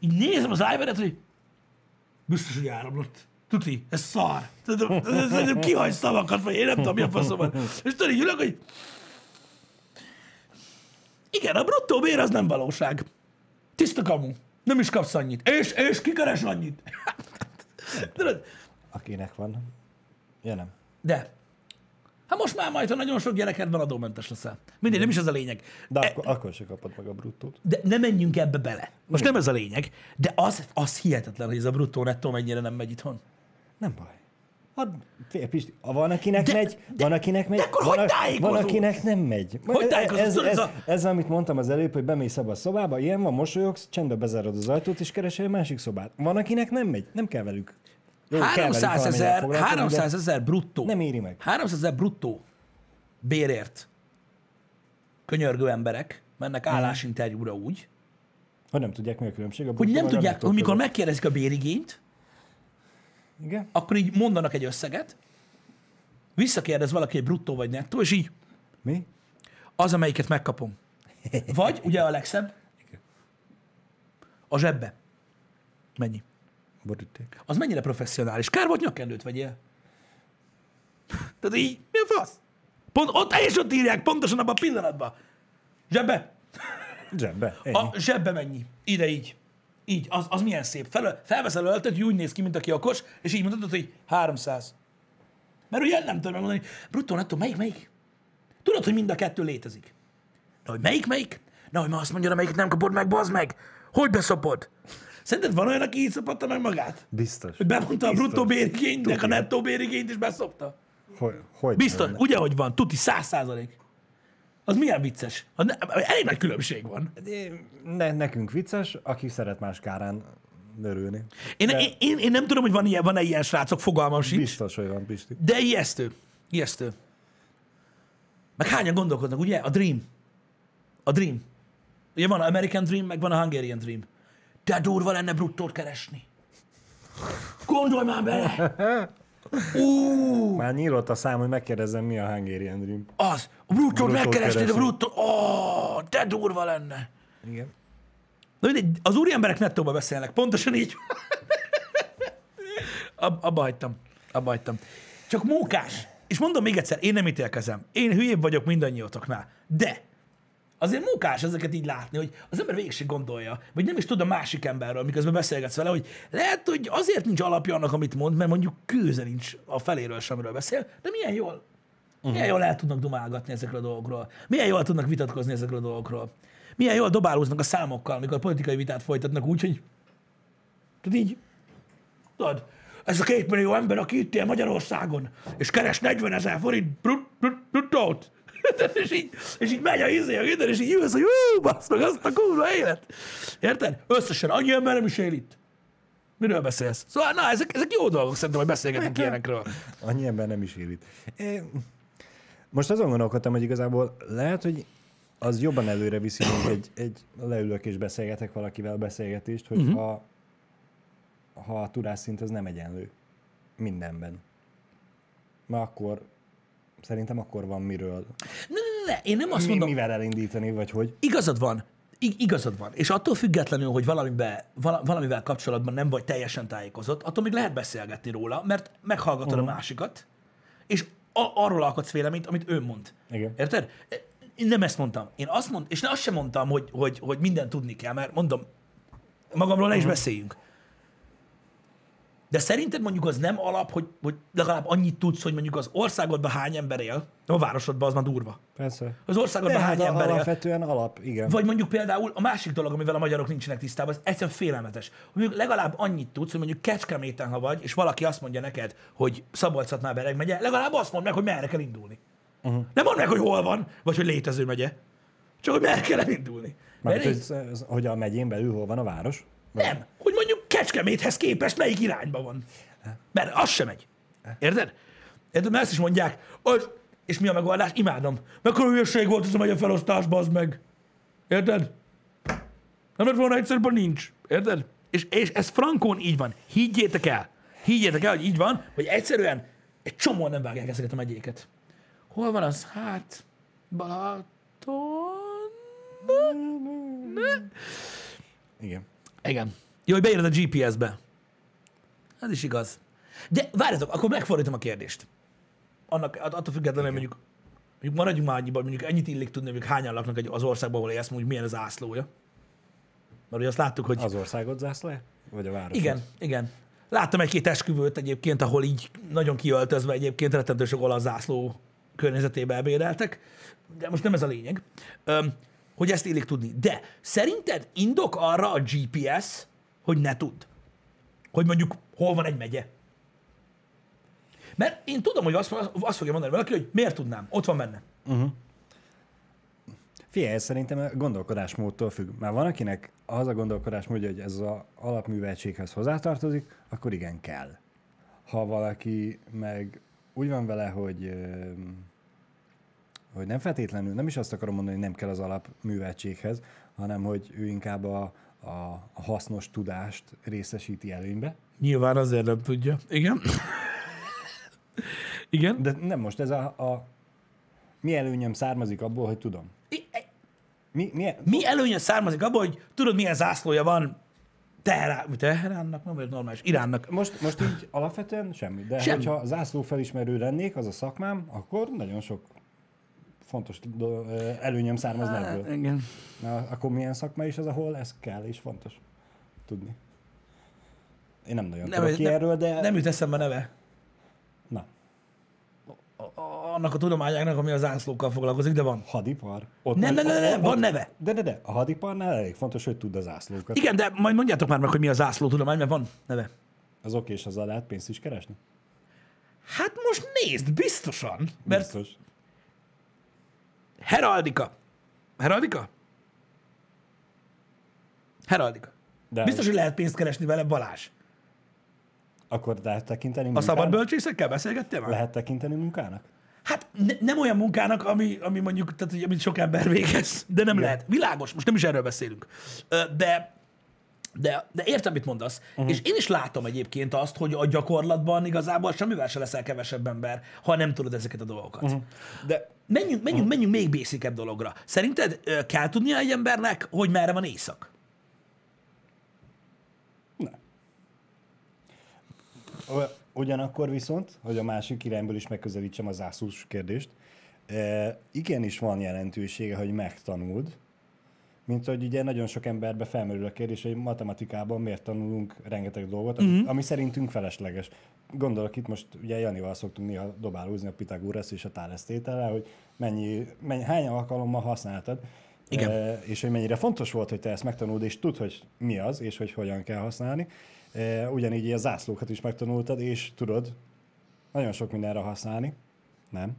így nézem az iPad-et, hogy biztos, hogy áramlott. Tuti, ez szar. Szerintem kihagy szavakat, vagy én nem tudom, mi a faszom van. És tudod, így ülök, hogy igen, a bruttó bér az nem valóság. Tiszta kamu. Nem is kapsz annyit. És, és kikeres annyit. Tudod, Akinek van. Ja, nem. de Hát most már majd, ha nagyon sok gyereked van, adómentes leszel. Mindegy, nem is ez a lényeg. De E- akkor, akkor se kapod meg a bruttót. De ne menjünk ebbe bele. Most nem ez a lényeg, de az, az hihetetlen, hogy ez a bruttó nettó mennyire nem megy itthon. Nem baj. Hát, fél, Pisti, van akinek De- megy, de- van akinek megy, de akkor van, hogy van akinek nem megy. Hogy ez, ez, ez, ez a- ez, amit mondtam az előbb, hogy bemész abba a szobába, ilyen van, mosolyogsz, csendbe bezárod az ajtót, és keresel egy másik szobát. Van akinek nem megy, nem kell velük. Jó, kell velük 300 valamennyire ezer, foglalkozni, de 300 ezer bruttó. Nem éri meg. 300 ezer bruttó bérért könyörgő emberek mennek állásinterjúra úgy, Hogy nem tudják, mi a különbség. A hogy nem tudják, hogy mikor megkérdezik a bérigényt, Igen? akkor így mondanak egy összeget, visszakérdez valaki egy bruttó vagy nettó, és így Mi? az, amelyiket megkapom. Vagy, ugye a legszebb, a zsebbe. Mennyi? Boríték. Az mennyire professzionális. Kár volt nyakkendőt vegyél. Tehát így, mi a fasz? Pont, ott, és ott írják, pontosan abban a pillanatban. Zsebbe. Zsebbe. Ennyi. A zsebbe mennyi? Ide így. Így, az, az milyen szép. Fel, felveszel öltöt, úgy néz ki, mint aki okos, és így mondod, hogy 300. Mert ugye nem tudom megmondani, bruttó, nettó, melyik, melyik? Tudod, hogy mind a kettő létezik. Na, hogy melyik, melyik? Na, hogy ma azt mondja, melyiket nem kapod meg, bazd meg. Hogy beszopod? Szerinted van olyan, aki így szopatta meg magát? Biztos. Hogy bemondta a Biztos. bruttó bérigénynek a nettó bérigényt, és beszopta? Hogy, hogy Biztos, lenne? ugye, hogy van, tuti, száz százalék. Az milyen vicces? Az ne, elég nagy különbség van. Ne, nekünk vicces, aki szeret más kárán örülni. Én, De- én, én, én nem tudom, hogy van ilyen, van-e ilyen srácok, fogalmam sincs. Biztos, hogy van, Pisti. De ijesztő. Ijesztő. Meg hányan gondolkodnak, ugye? A Dream. A Dream. Ugye van American Dream, meg van a Hungarian Dream. De durva lenne bruttót keresni. Gondolj már bele! Ú, Már nyílt a szám, hogy megkérdezem, mi a Hungarian Dream. az. A bruttót de keresni. bruttó... Ó, de durva lenne. Igen. Na mindegy, az úri emberek nettóba beszélnek, pontosan így. Ab, abba hagytam. Abba hagytam. Csak mókás. És mondom még egyszer, én nem ítélkezem. Én hülyébb vagyok mindannyiótoknál. De azért mókás ezeket így látni, hogy az ember végig se gondolja, vagy nem is tud a másik emberről, miközben beszélgetsz vele, hogy lehet, hogy azért nincs alapja annak, amit mond, mert mondjuk kőze nincs a feléről semmiről beszél, de milyen jól. Milyen jól el tudnak dumálgatni ezekről a dolgokról. Milyen jól tudnak vitatkozni ezekről a dolgokról. Milyen jól dobálóznak a számokkal, amikor politikai vitát folytatnak úgy, hogy tudod így, tudod, ez a két millió ember, aki itt él Magyarországon, és keres 40 ezer forint brut- brut- bruttót, és így, és így megy a izé, a minden, és így ülsz, hogy hú, bassz meg azt a kurva élet. Érted? Összesen annyi ember nem is él itt. Miről beszélsz? Szóval, na, ezek, ezek jó dolgok szerintem, hogy beszélgetünk ilyenekről. Annyi ember nem is él itt. Most azon gondolkodtam, hogy igazából lehet, hogy az jobban előre viszi, mint egy, egy leülök és beszélgetek valakivel beszélgetést, hogy uh-huh. ha, ha a tudásszint az nem egyenlő mindenben. Mert akkor szerintem akkor van miről, Ne, ne, ne, én nem azt mi, mondom, mivel elindítani, vagy hogy. igazad van, I- igazad van. És attól függetlenül, hogy valamiben, vala, valamivel kapcsolatban nem vagy teljesen tájékozott, attól még lehet beszélgetni róla, mert meghallgatod uh-huh. a másikat, és a- arról alkotsz véleményt, amit ő mond. Igen. Érted? Én nem ezt mondtam. Én azt mondtam, és azt sem mondtam, hogy, hogy, hogy mindent tudni kell, mert mondom, magamról ne is beszéljünk. De szerinted mondjuk az nem alap, hogy, hogy legalább annyit tudsz, hogy mondjuk az országodban hány ember él, a városodban az már durva. Persze. Az országodban De hány hát ember él. alapvetően alap, igen. Vagy mondjuk például a másik dolog, amivel a magyarok nincsenek tisztában, az egyszerűen félelmetes. Mondjuk legalább annyit tudsz, hogy mondjuk Kecskeméten, ha vagy, és valaki azt mondja neked, hogy szabolcs már bereg megye, legalább azt mondd meg, hogy merre kell indulni. Uh-huh. Nem mondd meg, hogy hol van, vagy hogy létező megye. Csak hogy merre kell elindulni. Mert Mert hogy, hogy a megyén belül hol van a város? nem, hogy mondjuk Kecskeméthez képest melyik irányba van. Mert az sem megy. Érted? Érted? Mert ezt is mondják, az, és mi a megoldás? Imádom. Mekkora hülyeség volt ez a megye felosztás, bazd meg. Érted? Nem lett volna egyszerűen, nincs. Érted? És, és ez frankón így van. Higgyétek el. Higgyétek el, hogy így van, hogy egyszerűen egy csomóan nem vágják ezeket a megyéket. Hol van az? Hát, Balaton? Igen. Igen. Jó, hogy beírod a GPS-be. Ez is igaz. De várjatok, akkor megfordítom a kérdést. Annak, att- attól függetlenül, hogy mondjuk, mondjuk maradjunk már annyiban, mondjuk ennyit illik tudni, hogy hányan laknak egy- az országban, ahol élsz, mondjuk milyen az ászlója. Mert ugye azt láttuk, hogy... Az országot zászlója? Vagy a város? Igen, igen. Láttam egy-két esküvőt egyébként, ahol így nagyon kiöltözve egyébként rettentő sok olasz zászló környezetébe ebédeltek, de most nem ez a lényeg, hogy ezt illik tudni. De szerinted indok arra a GPS, hogy ne tudd? Hogy mondjuk hol van egy megye? Mert én tudom, hogy azt, azt fogja mondani valaki, hogy miért tudnám, ott van benne. Figyelj, ez szerintem a gondolkodásmódtól függ. Már van, akinek az a gondolkodásmódja, hogy ez az alapműveltséghez hozzátartozik, akkor igen, kell. Ha valaki meg úgy van vele, hogy, hogy nem feltétlenül, nem is azt akarom mondani, hogy nem kell az alapműveltséghez, hanem hogy ő inkább a, a, hasznos tudást részesíti előnybe. Nyilván azért nem tudja. Igen. Igen. De nem most ez a, a mi előnyöm származik abból, hogy tudom. I- Mi, mi, Mi előnye származik abból, hogy tudod, milyen zászlója van Teherán, Teheránnak, nem vagy normális, Iránnak. Most, most így alapvetően semmi. De semmi. hogyha zászló felismerő lennék, az a szakmám, akkor nagyon sok fontos előnyöm származna ebből. Igen. Na, akkor milyen szakma is az, ahol ez kell és fontos tudni. Én nem nagyon nem, tudok ki nem, erről, de... nem jut eszembe neve. Na, A- a- Annak a tudományának, ami az zászlókkal foglalkozik, de van. hadipar. Ott Nem, nem, nem, nem, van neve. De, de, de, a hadiparnál elég fontos, hogy tudd a zászlókat. Igen, de majd mondjátok már meg, hogy mi a zászló tudomány, mert van neve. Az oké, és az alá pénzt is keresni? Hát most nézd, biztosan. Mert Biztos. Heraldika. Heraldika? Heraldika. De Biztos, hogy lehet pénzt keresni vele, Balázs. Akkor lehet tekinteni A munkának? szabad bölcsészekkel beszélgettél már? Lehet tekinteni munkának? Hát ne, nem olyan munkának, ami, ami mondjuk, tehát, hogy amit sok ember végez, de nem lehet. Világos, most nem is erről beszélünk. De, de, de értem, mit mondasz. Uh-huh. És én is látom egyébként azt, hogy a gyakorlatban igazából semmivel se leszel kevesebb ember, ha nem tudod ezeket a dolgokat. Uh-huh. De Menjünk, menjünk, menjünk még basicebb dologra. Szerinted ö, kell tudnia egy embernek, hogy merre van éjszak? Ugyanakkor viszont, hogy a másik irányból is megközelítsem a zászlós kérdést, e, igenis van jelentősége, hogy megtanuld, mint hogy ugye nagyon sok emberbe felmerül a kérdés, hogy matematikában miért tanulunk rengeteg dolgot, ami, ami szerintünk felesleges. Gondolok itt most, ugye Janival szoktunk néha dobálózni a Pitagoras és a Thales hogy mennyi, mennyi, hány alkalommal használtad, Igen. E, és hogy mennyire fontos volt, hogy te ezt megtanuld, és tudd, hogy mi az, és hogy hogyan kell használni. E, ugyanígy a zászlókat is megtanultad, és tudod nagyon sok mindenre használni. Nem.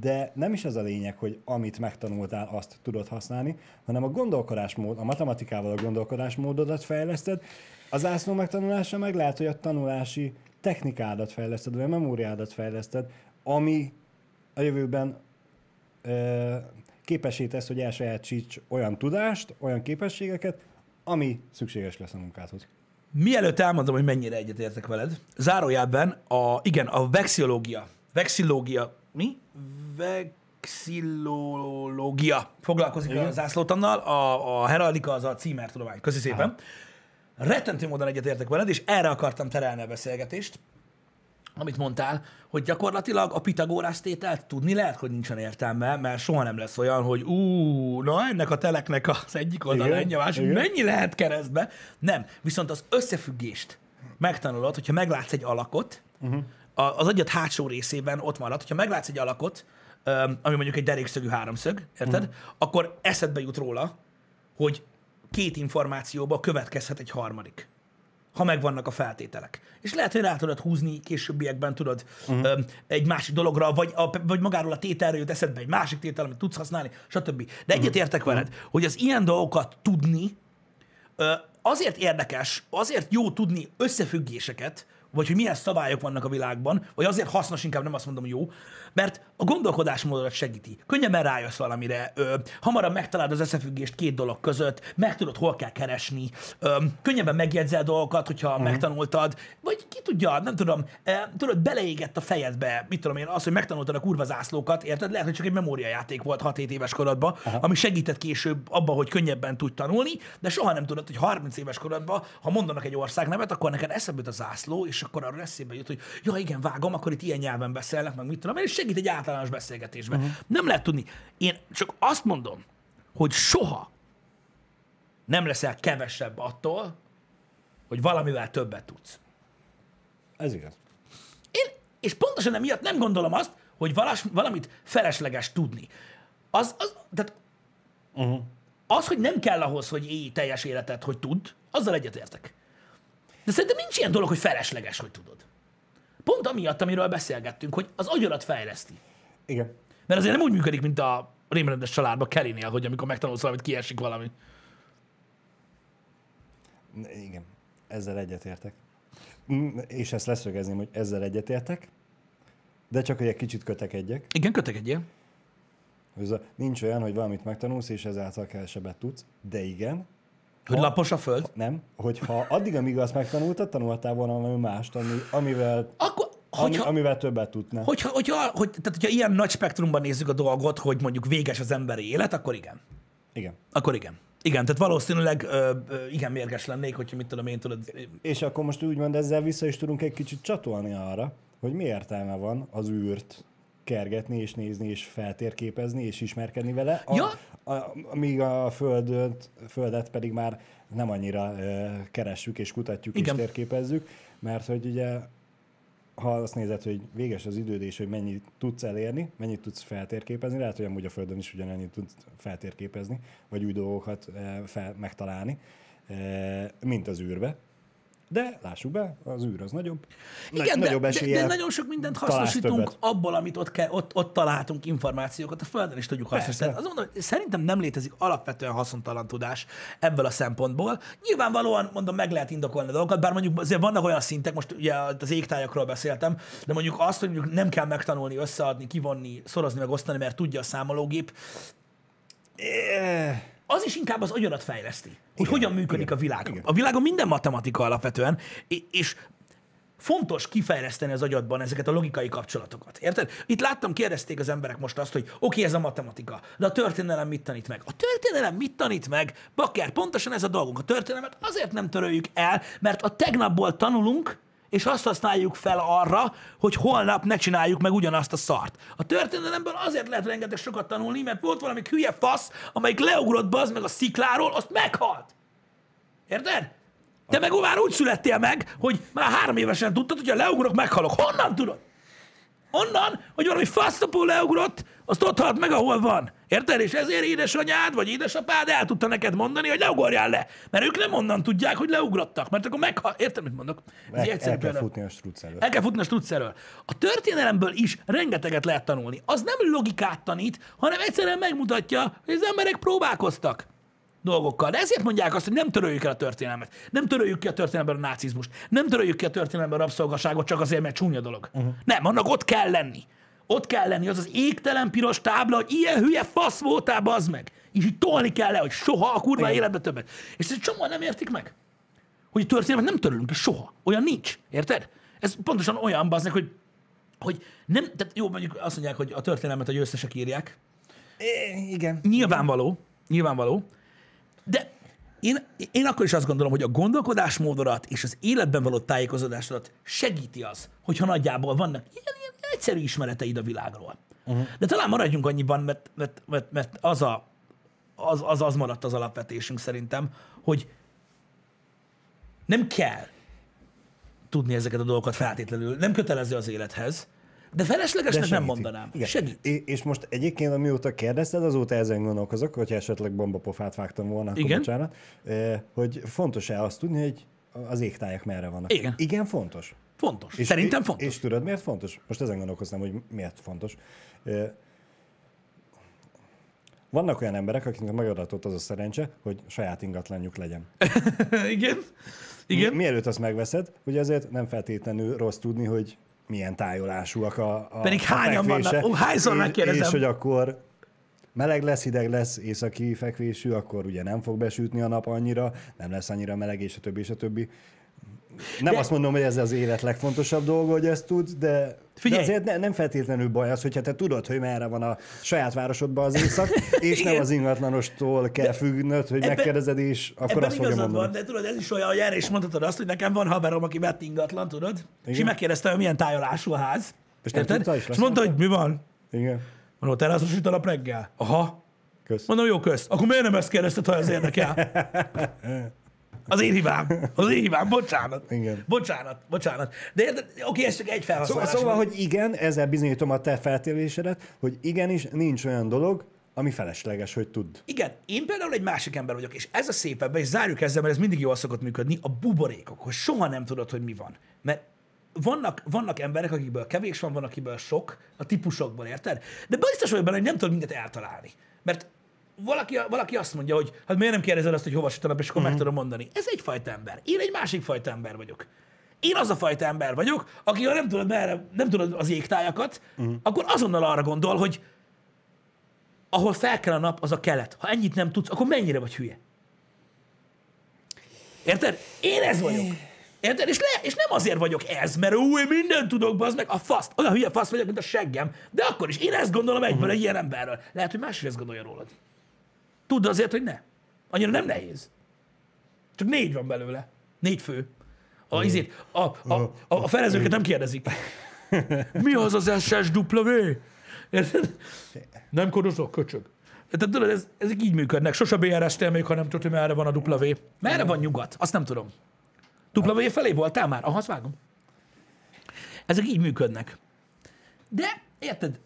De nem is az a lényeg, hogy amit megtanultál, azt tudod használni, hanem a gondolkodásmód, a matematikával a gondolkodásmódodat fejleszted, a zászló megtanulása meg lehet, hogy a tanulási technikádat fejleszted, vagy a memóriádat fejleszted, ami a jövőben ö, képesé tesz, hogy elsajátíts olyan tudást, olyan képességeket, ami szükséges lesz a munkádhoz. Mielőtt elmondom, hogy mennyire egyetértek veled, zárójelben a, igen, a vexillológia, vexillológia, mi? Vexillológia foglalkozik igen. a zászlótannal, a, a heraldika az a címertudomány. Köszi szépen. Aha. Rettentő módon egyetértek veled, és erre akartam terelni a beszélgetést, amit mondtál, hogy gyakorlatilag a Pitagórász tételt tudni lehet, hogy nincsen értelme, mert soha nem lesz olyan, hogy ú, na ennek a teleknek az egyik oldala ennyi, a másik, igen. mennyi lehet keresztbe? Nem. Viszont az összefüggést megtanulod, hogyha meglátsz egy alakot, uh-huh. Az agyad hátsó részében ott marad, hogyha meglátsz egy alakot, ami mondjuk egy derékszögű háromszög, érted? Uh-huh. Akkor eszedbe jut róla, hogy két információba következhet egy harmadik ha megvannak a feltételek. És lehet, hogy rá tudod húzni későbbiekben, tudod, uh-huh. egy másik dologra, vagy, a, vagy magáról a tételről jut eszedbe egy másik tétel, amit tudsz használni, stb. De egyetértek uh-huh. veled, hogy az ilyen dolgokat tudni, azért érdekes, azért jó tudni összefüggéseket, vagy hogy milyen szabályok vannak a világban, vagy azért hasznos, inkább nem azt mondom jó, mert a gondolkodásmódodat segíti. Könnyebben rájössz valamire, ö, hamarabb megtalálod az összefüggést két dolog között, meg tudod, hol kell keresni, ö, könnyebben megjegyzel dolgokat, hogyha uh-huh. megtanultad, vagy ki tudja, nem tudom, e, tudod, beleégett a fejedbe, mit tudom én, az, hogy megtanultad a kurva zászlókat, érted? Lehet, hogy csak egy memóriajáték volt 6-7 éves korodban, uh-huh. ami segített később abban, hogy könnyebben tudj tanulni, de soha nem tudod, hogy 30 éves korodban, ha mondanak egy ország nevet, akkor neked eszembe jut a zászló, és akkor arra eszébe jut, hogy ja igen, vágom, akkor itt ilyen nyelven beszélnek, meg mit tudom én, és segít egy általános beszélgetésben. Uh-huh. Nem lehet tudni. Én csak azt mondom, hogy soha nem leszel kevesebb attól, hogy valamivel többet tudsz. Ez igaz. Én, és pontosan emiatt nem gondolom azt, hogy valas, valamit felesleges tudni. Az, az, tehát uh-huh. az, hogy nem kell ahhoz, hogy élj teljes életet, hogy tud, azzal egyetértek. De szerintem nincs ilyen dolog, hogy felesleges, hogy tudod. Pont amiatt, amiről beszélgettünk, hogy az agyarat fejleszti. Igen. Mert azért nem úgy működik, mint a rémrendes családban Kellynél, hogy amikor megtanulsz valamit, kiesik valami. Igen, ezzel egyetértek. Mm, És ezt leszögezném, hogy ezzel egyetértek, de csak, hogy egy kicsit kötekedjek. Igen, kötekedjél. Nincs olyan, hogy valamit megtanulsz, és ezáltal kevesebbet tudsz, de igen, Hogy lapos a föld. nem, hogyha addig, amíg azt megtanultad, tanultál volna valami mást, ami, amivel, Akkor, ami, hogyha, amivel többet tudnál. hogyha, hogyha, hogy, tehát, hogyha ilyen nagy spektrumban nézzük a dolgot, hogy mondjuk véges az emberi élet, akkor igen. Igen. Akkor igen. Igen, tehát valószínűleg ö, ö, igen mérges lennék, hogyha mit tudom én, tudod, És akkor most úgymond ezzel vissza is tudunk egy kicsit csatolni arra, hogy mi értelme van az űrt kergetni, és nézni, és feltérképezni, és ismerkedni vele, a, Ja. a, amíg a földet, földet pedig már nem annyira ö, keressük, és kutatjuk, Igen. és térképezzük, mert hogy ugye ha azt nézed, hogy véges az időd, és hogy mennyit tudsz elérni, mennyit tudsz feltérképezni, lehet, hogy amúgy a Földön is ugyanennyit tudsz feltérképezni, vagy új dolgokat fel, megtalálni, mint az űrbe. De lássuk be, az űr az nagyobb. Nagy- Igen, de, nagyobb de, de nagyon sok mindent hasznosítunk abból, amit ott, kell, ott, ott találtunk információkat, a Földön is tudjuk hasznosítani. Persze. Azt mondom, hogy szerintem nem létezik alapvetően haszontalan tudás ebből a szempontból. Nyilvánvalóan, mondom, meg lehet indokolni a dolgokat, bár mondjuk azért vannak olyan szintek, most ugye az égtájakról beszéltem, de mondjuk azt, hogy mondjuk nem kell megtanulni, összeadni, kivonni, szorozni, meg osztani, mert tudja a számológép, Eh, az is inkább az agyarat fejleszti, hogy Igen, hogyan működik igen, a világ. igen. A világon minden matematika alapvetően, és, és fontos kifejleszteni az agyadban ezeket a logikai kapcsolatokat. Érted? Itt láttam, kérdezték az emberek most azt, hogy oké, okay, ez a matematika, de a történelem mit tanít meg? A történelem mit tanít meg? Bakker, pontosan ez a dolgunk. A történelmet azért nem töröljük el, mert a tegnapból tanulunk, és azt használjuk fel arra, hogy holnap ne csináljuk meg ugyanazt a szart. A történelemből azért lehet rengeteg sokat tanulni, mert volt valami hülye fasz, amelyik leugrott bazd meg a szikláról, azt meghalt. Érted? Te meg már úgy születtél meg, hogy már három évesen tudtad, hogy ha leugrok, meghalok. Honnan tudod? Onnan, hogy valami fasztapó leugrott, azt ott halt meg, ahol van. Érted? És ezért édesanyád vagy édesapád el tudta neked mondani, hogy leugorjál le. Mert ők nem onnan tudják, hogy leugrottak. Mert akkor meghal... Érted, mit mondok? Ez el, egyszerű el kell futni a struc előtt. El kell futni a struccerről. A történelemből is rengeteget lehet tanulni. Az nem logikát tanít, hanem egyszerűen megmutatja, hogy az emberek próbálkoztak dolgokkal. De ezért mondják azt, hogy nem töröljük el a történelmet. Nem töröljük ki a történelemben a nácizmust. Nem töröljük ki a történelemben a rabszolgaságot csak azért, mert csúnya dolog. Uh-huh. Nem, annak ott kell lenni. Ott kell lenni az az égtelen piros tábla, hogy ilyen hülye fasz voltál, bazd meg. És így tolni kell le, hogy soha a kurva Igen. életbe többet. És ezt csomóan nem értik meg. Hogy a történelmet nem törölünk ki soha. Olyan nincs. Érted? Ez pontosan olyan, bazd meg, hogy, hogy nem, tehát jó, mondjuk azt mondják, hogy a történelmet a győztesek írják. É, igen. Nyilvánvaló, nyilvánvaló, de én, én akkor is azt gondolom, hogy a gondolkodásmódodat és az életben való tájékozódásodat segíti az, hogyha nagyjából vannak ilyen, ilyen egyszerű ismereteid a világról. Uh-huh. De talán maradjunk annyiban, mert, mert, mert, mert az, a, az, az az maradt az alapvetésünk szerintem, hogy nem kell tudni ezeket a dolgokat feltétlenül. Nem kötelező az élethez, de feleslegesnek nem segíti. mondanám. Igen. Segít. É- És most egyébként, amióta kérdezted, azóta ezen gondolkozok, hogyha esetleg bombapofát vágtam volna, akkor Igen. bocsánat, eh, hogy fontos-e azt tudni, hogy az égtájak merre vannak. Igen. Igen, fontos. Fontos. Szerintem és, fontos. És tudod, miért fontos? Most ezen gondolkoztam, hogy miért fontos. Eh, Vannak olyan emberek, akiknek megadatott az a szerencse, hogy saját ingatlanjuk legyen. Igen. Igen. Mi, mielőtt azt megveszed, hogy azért nem feltétlenül rossz tudni, hogy milyen tájolásúak a, a Pedig hányan vannak? Ó, hányszor és- megkérdezem? És hogy akkor meleg lesz, hideg lesz, északi fekvésű, akkor ugye nem fog besütni a nap annyira, nem lesz annyira meleg, és a többi, és a többi. Nem De- azt mondom, hogy ez az élet legfontosabb dolga, hogy ezt tud, de, Figyelj! de azért ne, nem feltétlenül baj az, hogyha te tudod, hogy merre van a saját városodban az éjszak, és nem az ingatlanostól kell függnöd, hogy Ebben- megkérdezed, és akkor Ebben azt fogja mondani. van, de tudod, ez is olyan, hogy erre is mondhatod azt, hogy nekem van haverom, aki vett ingatlan, tudod? Igen. És így megkérdezte, hogy milyen tájolású a ház. És nem tudta, és mondta, hogy mi van? Igen. Mondom, teraszos a reggel. Aha. Kösz. Mondom, jó, közt. Akkor miért nem ezt kérdezted, ha ez érdekel? Az én hibám. Az én hibám. Bocsánat. Igen. Bocsánat. Bocsánat. De érted? Oké, ez csak egy Szóval, felhasználás. szóval, volt. hogy igen, ezzel bizonyítom a te feltévésedet, hogy igenis nincs olyan dolog, ami felesleges, hogy tudd. Igen, én például egy másik ember vagyok, és ez a szép ebben, és zárjuk ezzel, mert ez mindig jól szokott működni, a buborékok, hogy soha nem tudod, hogy mi van. Mert vannak, vannak emberek, akikből kevés van, van, akiből sok, a típusokból, érted? De biztos vagyok benne, hogy nem tudod mindent eltalálni. Mert valaki, valaki azt mondja, hogy hát miért nem kérdezed azt, hogy hova süt a nap, és akkor uh-huh. meg tudom mondani. Ez egy fajta ember. Én egy másik fajta ember vagyok. Én az a fajta ember vagyok, aki ha nem tudod, merre, nem tudod az égtájakat, uh-huh. akkor azonnal arra gondol, hogy ahol fel kell a nap, az a kelet. Ha ennyit nem tudsz, akkor mennyire vagy hülye? Érted? Én ez vagyok. Érted? És, le, és nem azért vagyok ez, mert ú, én mindent tudok, bazd meg, a faszt. Olyan hülye fasz vagyok, mint a seggem. De akkor is én ezt gondolom egyből egy ilyen emberről. Lehet, hogy más is ezt gondolja rólad. Tudd azért, hogy ne. Annyira nem nehéz. Csak négy van belőle. Négy fő. A, izét, a, a, a, a felezőket nem kérdezik. Mi az az SSW? Érted? Nem kodozok, köcsög. Tehát tudod, ez, ezek így működnek. Sose BRS-tél még, ha nem tudod, hogy merre van a W. Merre van nyugat? Azt nem tudom. W felé voltál már? Aha, azt vágom. Ezek így működnek. De, érted?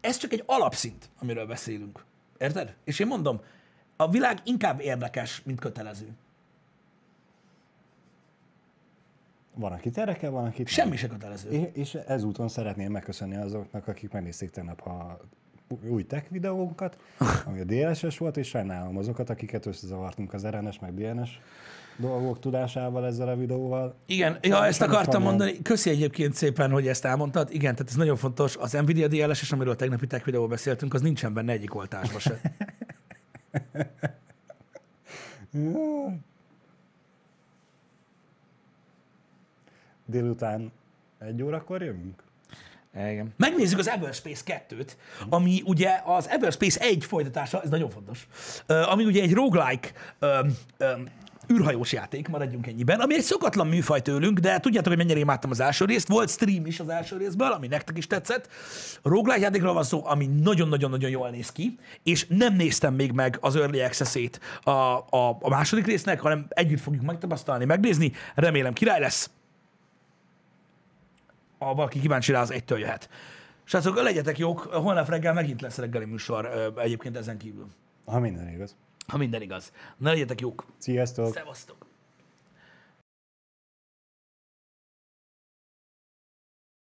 Ez csak egy alapszint, amiről beszélünk. Érted? És én mondom, a világ inkább érdekes, mint kötelező. Van, akit érdekel, van, nem. Semmi se kötelező. É- És ezúton szeretném megköszönni azoknak, akik megnézték tegnap a új tech videónkat, ami a DLSS volt, és sajnálom azokat, akiket összezavartunk az RNS meg DNS dolgok tudásával ezzel a videóval. Igen, ja, ezt akartam mondani. Köszi egyébként szépen, hogy ezt elmondtad. Igen, tehát ez nagyon fontos. Az Nvidia DLSS, amiről tegnapi tech videóban beszéltünk, az nincsen benne egyik oltásba se. Délután egy órakor jövünk? Igen. Megnézzük az Everspace 2-t, ami ugye az Everspace 1 folytatása, ez nagyon fontos, ami ugye egy roguelike űrhajós játék, maradjunk ennyiben, ami egy szokatlan műfaj tőlünk, de tudjátok, hogy mennyire imádtam az első részt. Volt stream is az első részből, ami nektek is tetszett. Roguelike játékról van szó, ami nagyon-nagyon-nagyon jól néz ki, és nem néztem még meg az Early Access-ét a, a, a második résznek, hanem együtt fogjuk megtapasztalni, megnézni. Remélem király lesz ha valaki kíváncsi rá, az egytől jöhet. Srácok, legyetek jók, holnap reggel megint lesz reggeli műsor egyébként ezen kívül. Ha minden igaz. Ha minden igaz. Na legyetek jók. Sziasztok! Szevasztok!